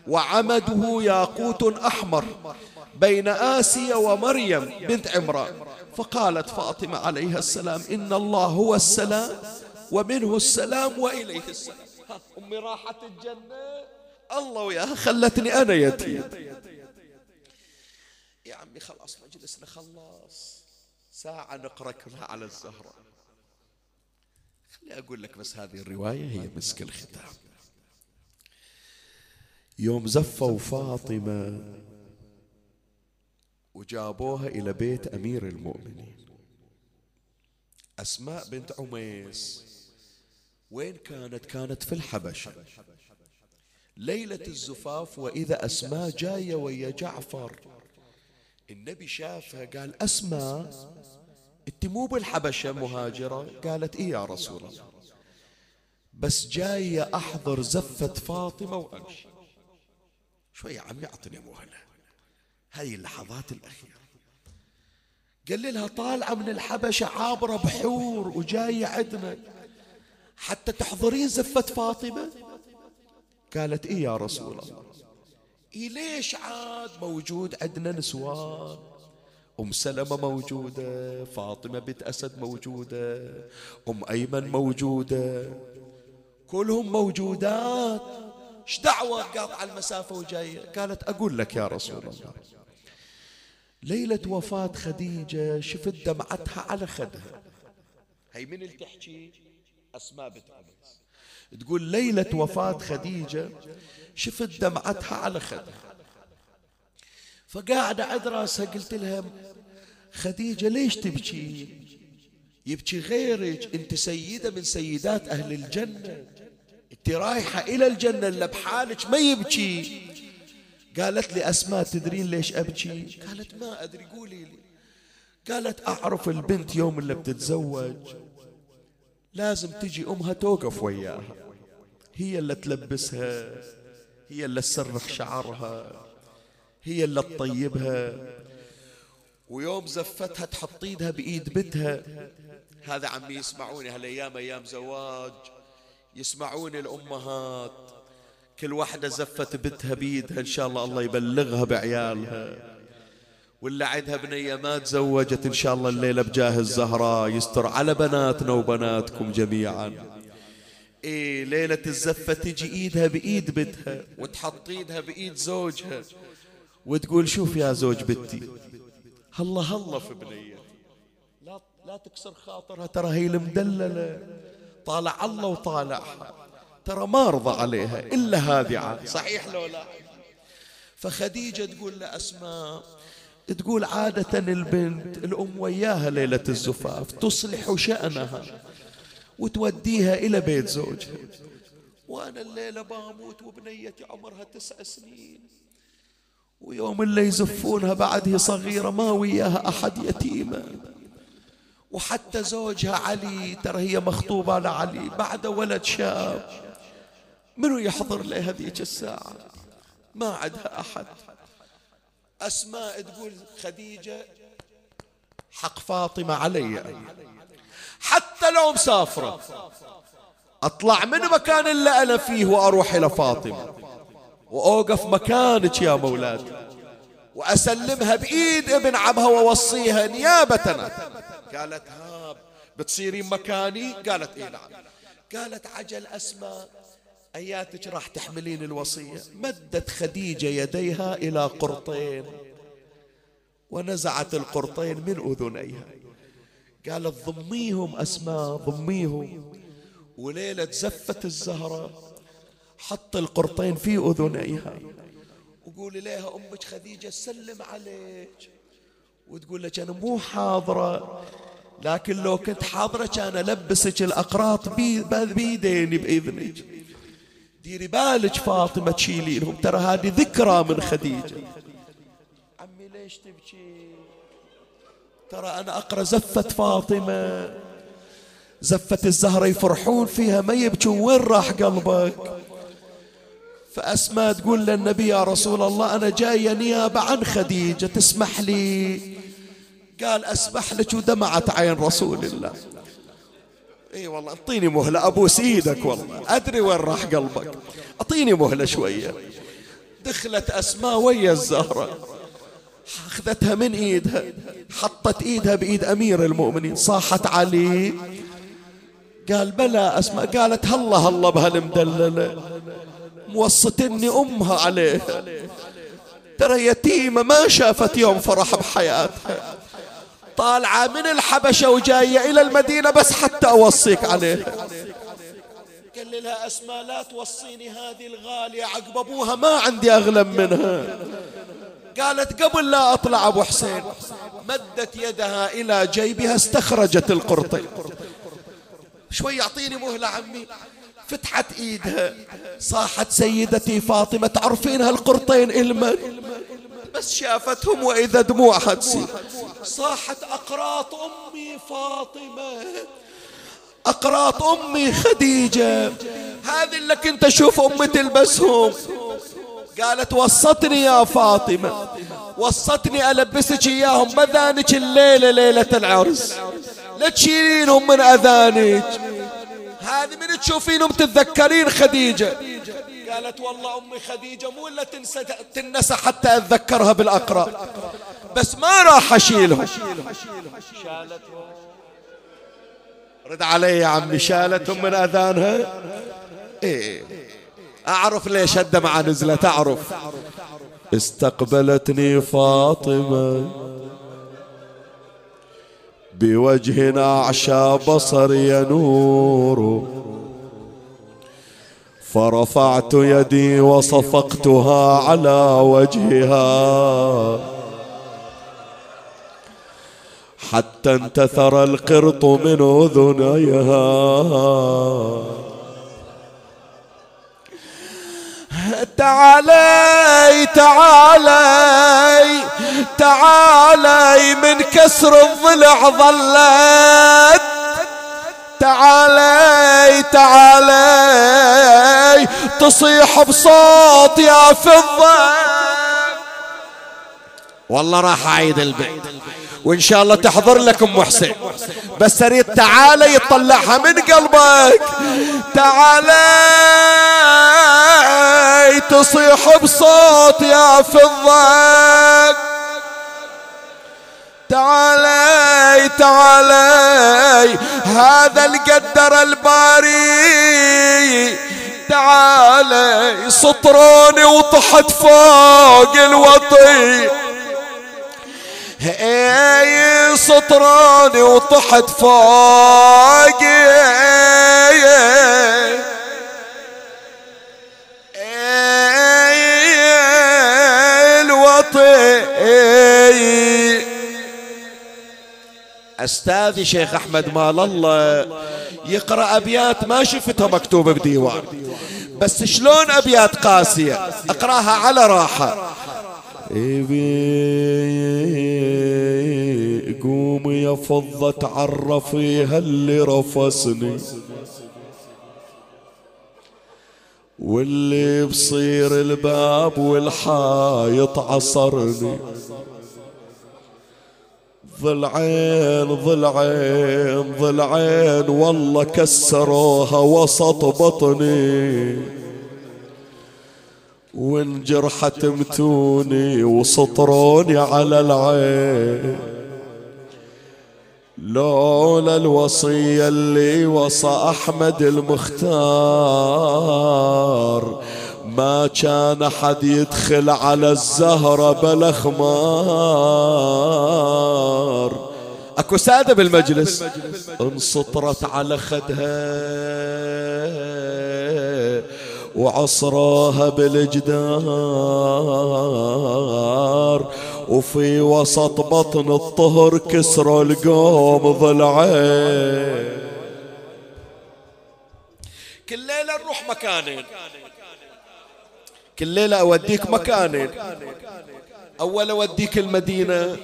وعمده ياقوت أحمر بين آسيا ومريم بنت عمران. فقالت فاطمة عليها السلام إن الله هو السلام ومنه السلام وإليه السلام. أمي راحت الجنة. الله وياها خلتني أنا يتيم. يا عمي خلاص مجلسنا خلاص ساعة نقرأ كلها على الزهرة. خلي أقول لك بس هذه الرواية هي مسك الختام. يوم زفوا فاطمة وجابوها إلى بيت أمير المؤمنين. أسماء بنت عميس وين كانت؟ كانت في الحبشة. ليلة الزفاف وإذا أسماء جاية ويا جعفر النبي شافها قال أسماء. إنت مو بالحبشة مهاجرة؟ قالت إيه يا رسول الله. بس جاية أحضر زفة فاطمة وأمشي. شوي يا عمي أعطني مهلة هذه اللحظات الأخيرة. قال لها طالعة من الحبشة عابرة بحور وجاية عندنا. حتى تحضرين زفة فاطمة؟ قالت إيه يا رسول الله. إيه ليش عاد موجود عندنا نسوان؟ أم سلمة موجودة فاطمة بنت أسد موجودة أم أيمن موجودة كلهم موجودات. إيش دعوة قاطع المسافة وجاية؟ قالت أقول لك يا رسول الله ليلة وفاة خديجة شفت دمعتها على خدها. هي من اللي تحكي؟ أسماء بنت تقول ليلة وفاة خديجة شفت دمعتها على خدها. فقاعدة عند راسها قلت لها خديجة ليش تبكي؟ يبكي غيرك انت سيدة من سيدات أهل الجنة. انت رايحة إلى الجنة إلا بحالك ما يبكي. قالت لي أسماء تدرين ليش أبكي؟ قالت ما أدري قولي لي. قالت أعرف البنت يوم اللي بتتزوج. لازم تجي أمها توقف وياها هي اللي تلبسها هي اللي تسرخ شعرها هي اللي تطيبها. ويوم زفتها تحط إيدها بإيد بنتها هذا عمي يسمعوني هالأيام أيام زواج. يسمعوني الأمهات. كل واحدة زفت بنتها بيدها إن شاء الله الله يبلغها بعيالها. واللي عندها بنية ما تزوجت إن شاء الله الليلة بجاه الزهراء يستر على بناتنا وبناتكم جميعا. إيه ليلة الزفة تجي إيدها بإيد بنتها وتحط إيدها بإيد زوجها وتقول شوف يا زوج بنتي هلا هلا في بنيتي. لا لا تكسر خاطرها ترى هي المدللة. طالع الله وطالعها. ترى ما ارضى عليها إلا هذه صحيح لو لا؟ فخديجة تقول لأسماء تقول عادة البنت الأم وياها ليلة الزفاف تصلح شأنها وتوديها إلى بيت زوجها. وأنا الليلة بموت وبنيتي عمرها تسع سنين. ويوم اللي يزفونها بعد هي صغيرة ما وياها أحد يتيمة. وحتى زوجها علي ترى هي مخطوبة لعلي بعد ولد شاب. منو يحضر لها هذيك الساعة؟ ما عندها أحد. أسماء تقول خديجة حق فاطمة علي. حتى لو مسافرة أطلع من مكان اللي أنا فيه وأروح إلى فاطمة. وأوقف مكانك يا مولاتي وأسلمها بإيد ابن عمها ووصيها نيابة قالت ها بتصيرين مكاني؟ قالت إيه نعم. قالت عجل أسماء أياتك راح تحملين الوصية. مدت خديجة يديها إلى قرطين. ونزعت القرطين من أذنيها. قالت ضميهم أسماء ضميهم. وليلة زفت الزهرة. حط القرطين في أذنيها. وقولي لها أمك خديجة سلم عليك. وتقول لك أنا مو حاضرة. لكن لو كنت حاضرة كان ألبسك الأقراط بيديني بإذنك. ديري بالك فاطمة تشيلينهم ترى هذه ذكرى من خديجة. عمي ليش تبكي؟ ترى أنا أقرأ زفة فاطمة. زفة الزهرة يفرحون فيها ما يبكون. وين راح قلبك؟ فأسماء تقول للنبي يا رسول الله أنا جاية نيابة عن خديجة تسمح لي؟ قال أسمح لك. ودمعت عين رسول الله. إي والله أعطيني مهلة ابوس إيدك والله. أدري وين راح قلبك. أعطيني مهلة شوية. دخلت أسماء ويا الزهرة. أخذتها من إيدها. حطت إيدها بإيد أمير المؤمنين. صاحت علي. قال بلى أسماء. قالت هلا هلا بهالمدللة موصتني أمها عليها. ترى يتيمة ما شافت يوم فرح بحياتها. طالعة من الحبشة وجاية إلى المدينة بس حتى أوصيك عليها قال لها أسماء لا توصيني هذه الغالية عقب أبوها ما عندي أغلى منها. قالت قبل لا أطلع أبو حسين مدت يدها إلى جيبها استخرجت القرطين شوي يعطيني مهلة عمي. فتحت إيدها صاحت سيدتي فاطمة تعرفين هالقرطين إلمن. بس شافتهم وإذا دموعها تسيل صاحت أقراط أمي فاطمة. أقراط أمي خديجة. هذه اللي كنت أشوف أمي تلبسهم. قالت وصتني يا فاطمة. وصتني ألبسك إياهم. مذانك الليلة ليلة العرس. لا تشيلينهم من أذانك. هذه من تشوفينهم تتذكرين خديجة. قالت والله أمي خديجة مو إلا تنسى تنسى حتى أتذكرها بالأقرب بس ما راح أشيلهم. رد علي يا عمي شالتهم من أذانها؟ إيه. أعرف ليش الدمعة نزلت أعرف. استقبلتني فاطمة بوجه أعشى بصري ينور فرفعت يدي وصفقتها على وجهها. حتى انتثر القرط من أذنيها. تعالي تعالي تعالي من كسر الضلع ظلت. تعالي تعالي. تصيح بصوت يا فضة. والله راح اعيد البيت. وإن شاء الله تحضر لك ام حسين بس أريد تعالى يطلعها من قلبك. تعالى تصيح بصوت يا فضة. تعالي تعالي هذا القدر الباري. تعالي سطروني وطحت فوق الوطي. اي سطروني وطحت فوق. الوطي. استاذي شيخ أحمد مال الله. يقرأ أبيات ما شفتها مكتوبة بديوان. بس شلون أبيات قاسية؟ أقرأها على راحة. قوم يا فضة تعرفيها اللي رفسني. واللي بصير الباب والحايط عصرني. ضلعين ضلعين ضلعين والله كسروها وسط بطني. وانجرحت متوني وسطروني على العين. لولا الوصية اللي وصى أحمد المختار ما كان حد يدخل على الزهرة بلا خمار أكو سادة بالمجلس. انسطرت على خدها وعصراها بالجدار. وفي وسط بطن الطهر كسروا القوم ضلعين كل ليلة نروح مكانين. كل ليلة أوديك مكانين. أول أوديك المدينة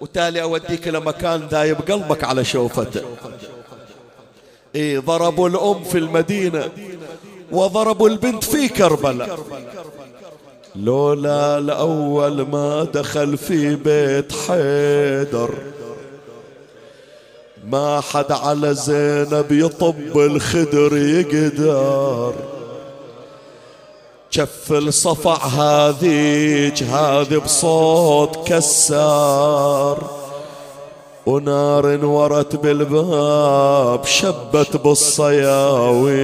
وتالي أوديك لمكان دايب قلبك على شوفته. إيه ضربوا الأم في المدينة وضربوا البنت في كربلاء. لولا الأول ما دخل في بيت حيدر ما حد على زينب يطب الخدر يقدر. شف الصفع هذيج هذي بصوت كسار. ونار انورت بالباب شبت بالصياوي.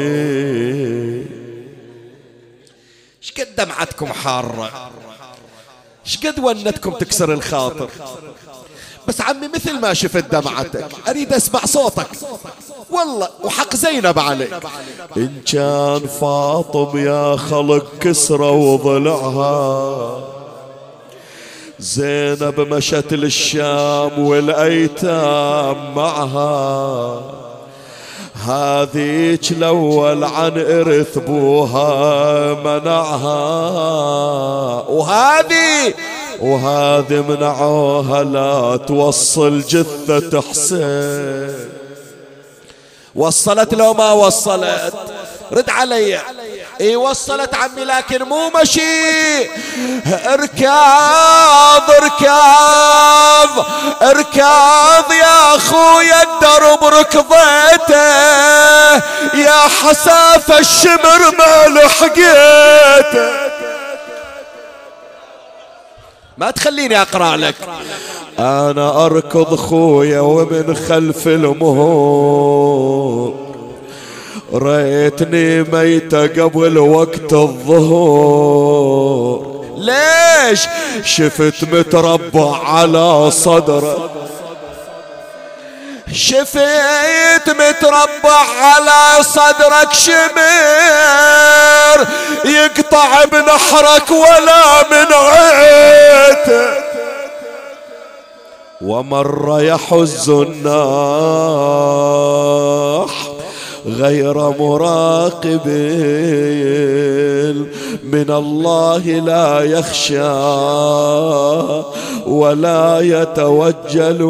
شقد دمعتكم حارة؟ شقد ونتكم تكسر الخاطر؟ بس عمي مثل ما شفت دمعتك. أريد أسمع صوتك. والله وحق زينب عليك. إن كان فاطم يا خلق كسرة وضلعها زينب مشت للشام والأيتام معها. هذيك الأول عن إرث بوها منعها. وهذه وهذه منعوها لا توصل جثة حسين. وصلت لو ما وصلت. رد علي. إي وصلت عمي لكن مو مشي. اركاض اركاض اركاض يا اخويا الدرب ركضته يا حساف الشمر ما لحقيته. ما تخليني أقرأ لك. أنا أركض خويا ومن خلف المهور ريتني ميتة قبل وقت الظهور. ليش؟ شفت متربع على صدره. شفيت متربع على صدرك شمير يقطع بنحرك ولا من عيته ومر يحز الناح. غير مراقب من الله لا يخشى ولا يتوجل.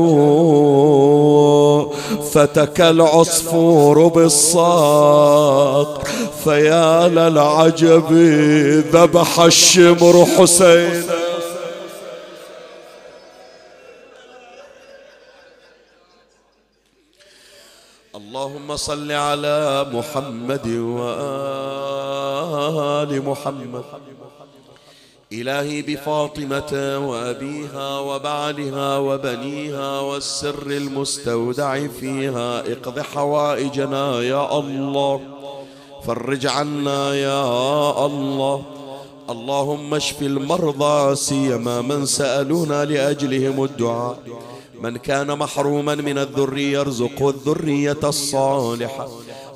فتك العصفور بالصاق فيا للعجب ذبح الشمر حسين اللهم صل على محمد وآل محمد. إلهي بفاطمة وأبيها وبعلها وبنيها والسر المستودع فيها اقض حوائجنا يا الله. فرج عنا يا الله. اللهم اشف المرضى سيما من سألونا لأجلهم الدعاء. من كان محروما من الذرية ارزقه الذرية الصالحة.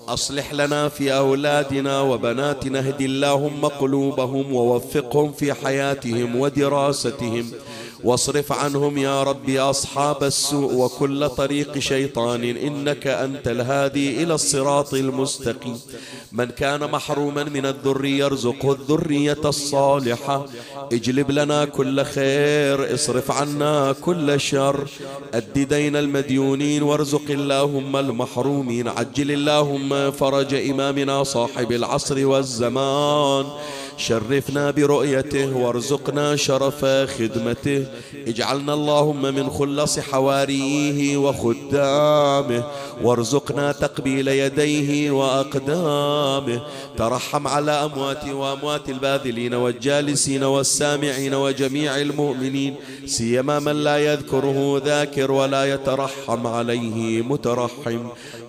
أصلح لنا في أولادنا وبناتنا اهد اللهم قلوبهم ووفقهم في حياتهم ودراستهم. واصرف عنهم يا ربي أصحاب السوء وكل طريق شيطان إنك أنت الهادي إلى الصراط المستقيم. من كان محروما من الذرية ارزقه الذرية الصالحة. اجلب لنا كل خير اصرف عنا كل شر. أد دين المديونين وارزق اللهم المحرومين. عجل اللهم فرج إمامنا صاحب العصر والزمان. شرفنا برؤيته وارزقنا شرف خدمته. اجعلنا اللهم من خلص حواريه وخدامه. وارزقنا تقبيل يديه وأقدامه. ترحم على أموات وأموات الباذلين والجالسين والسامعين وجميع المؤمنين. سيما من لا يذكره ذاكر ولا يترحم عليه مترحم.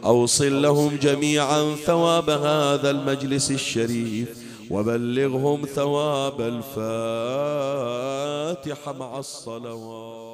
أوصل لهم جميعا ثواب هذا المجلس الشريف. وبلغهم ثواب الفاتحة مع الصلوات.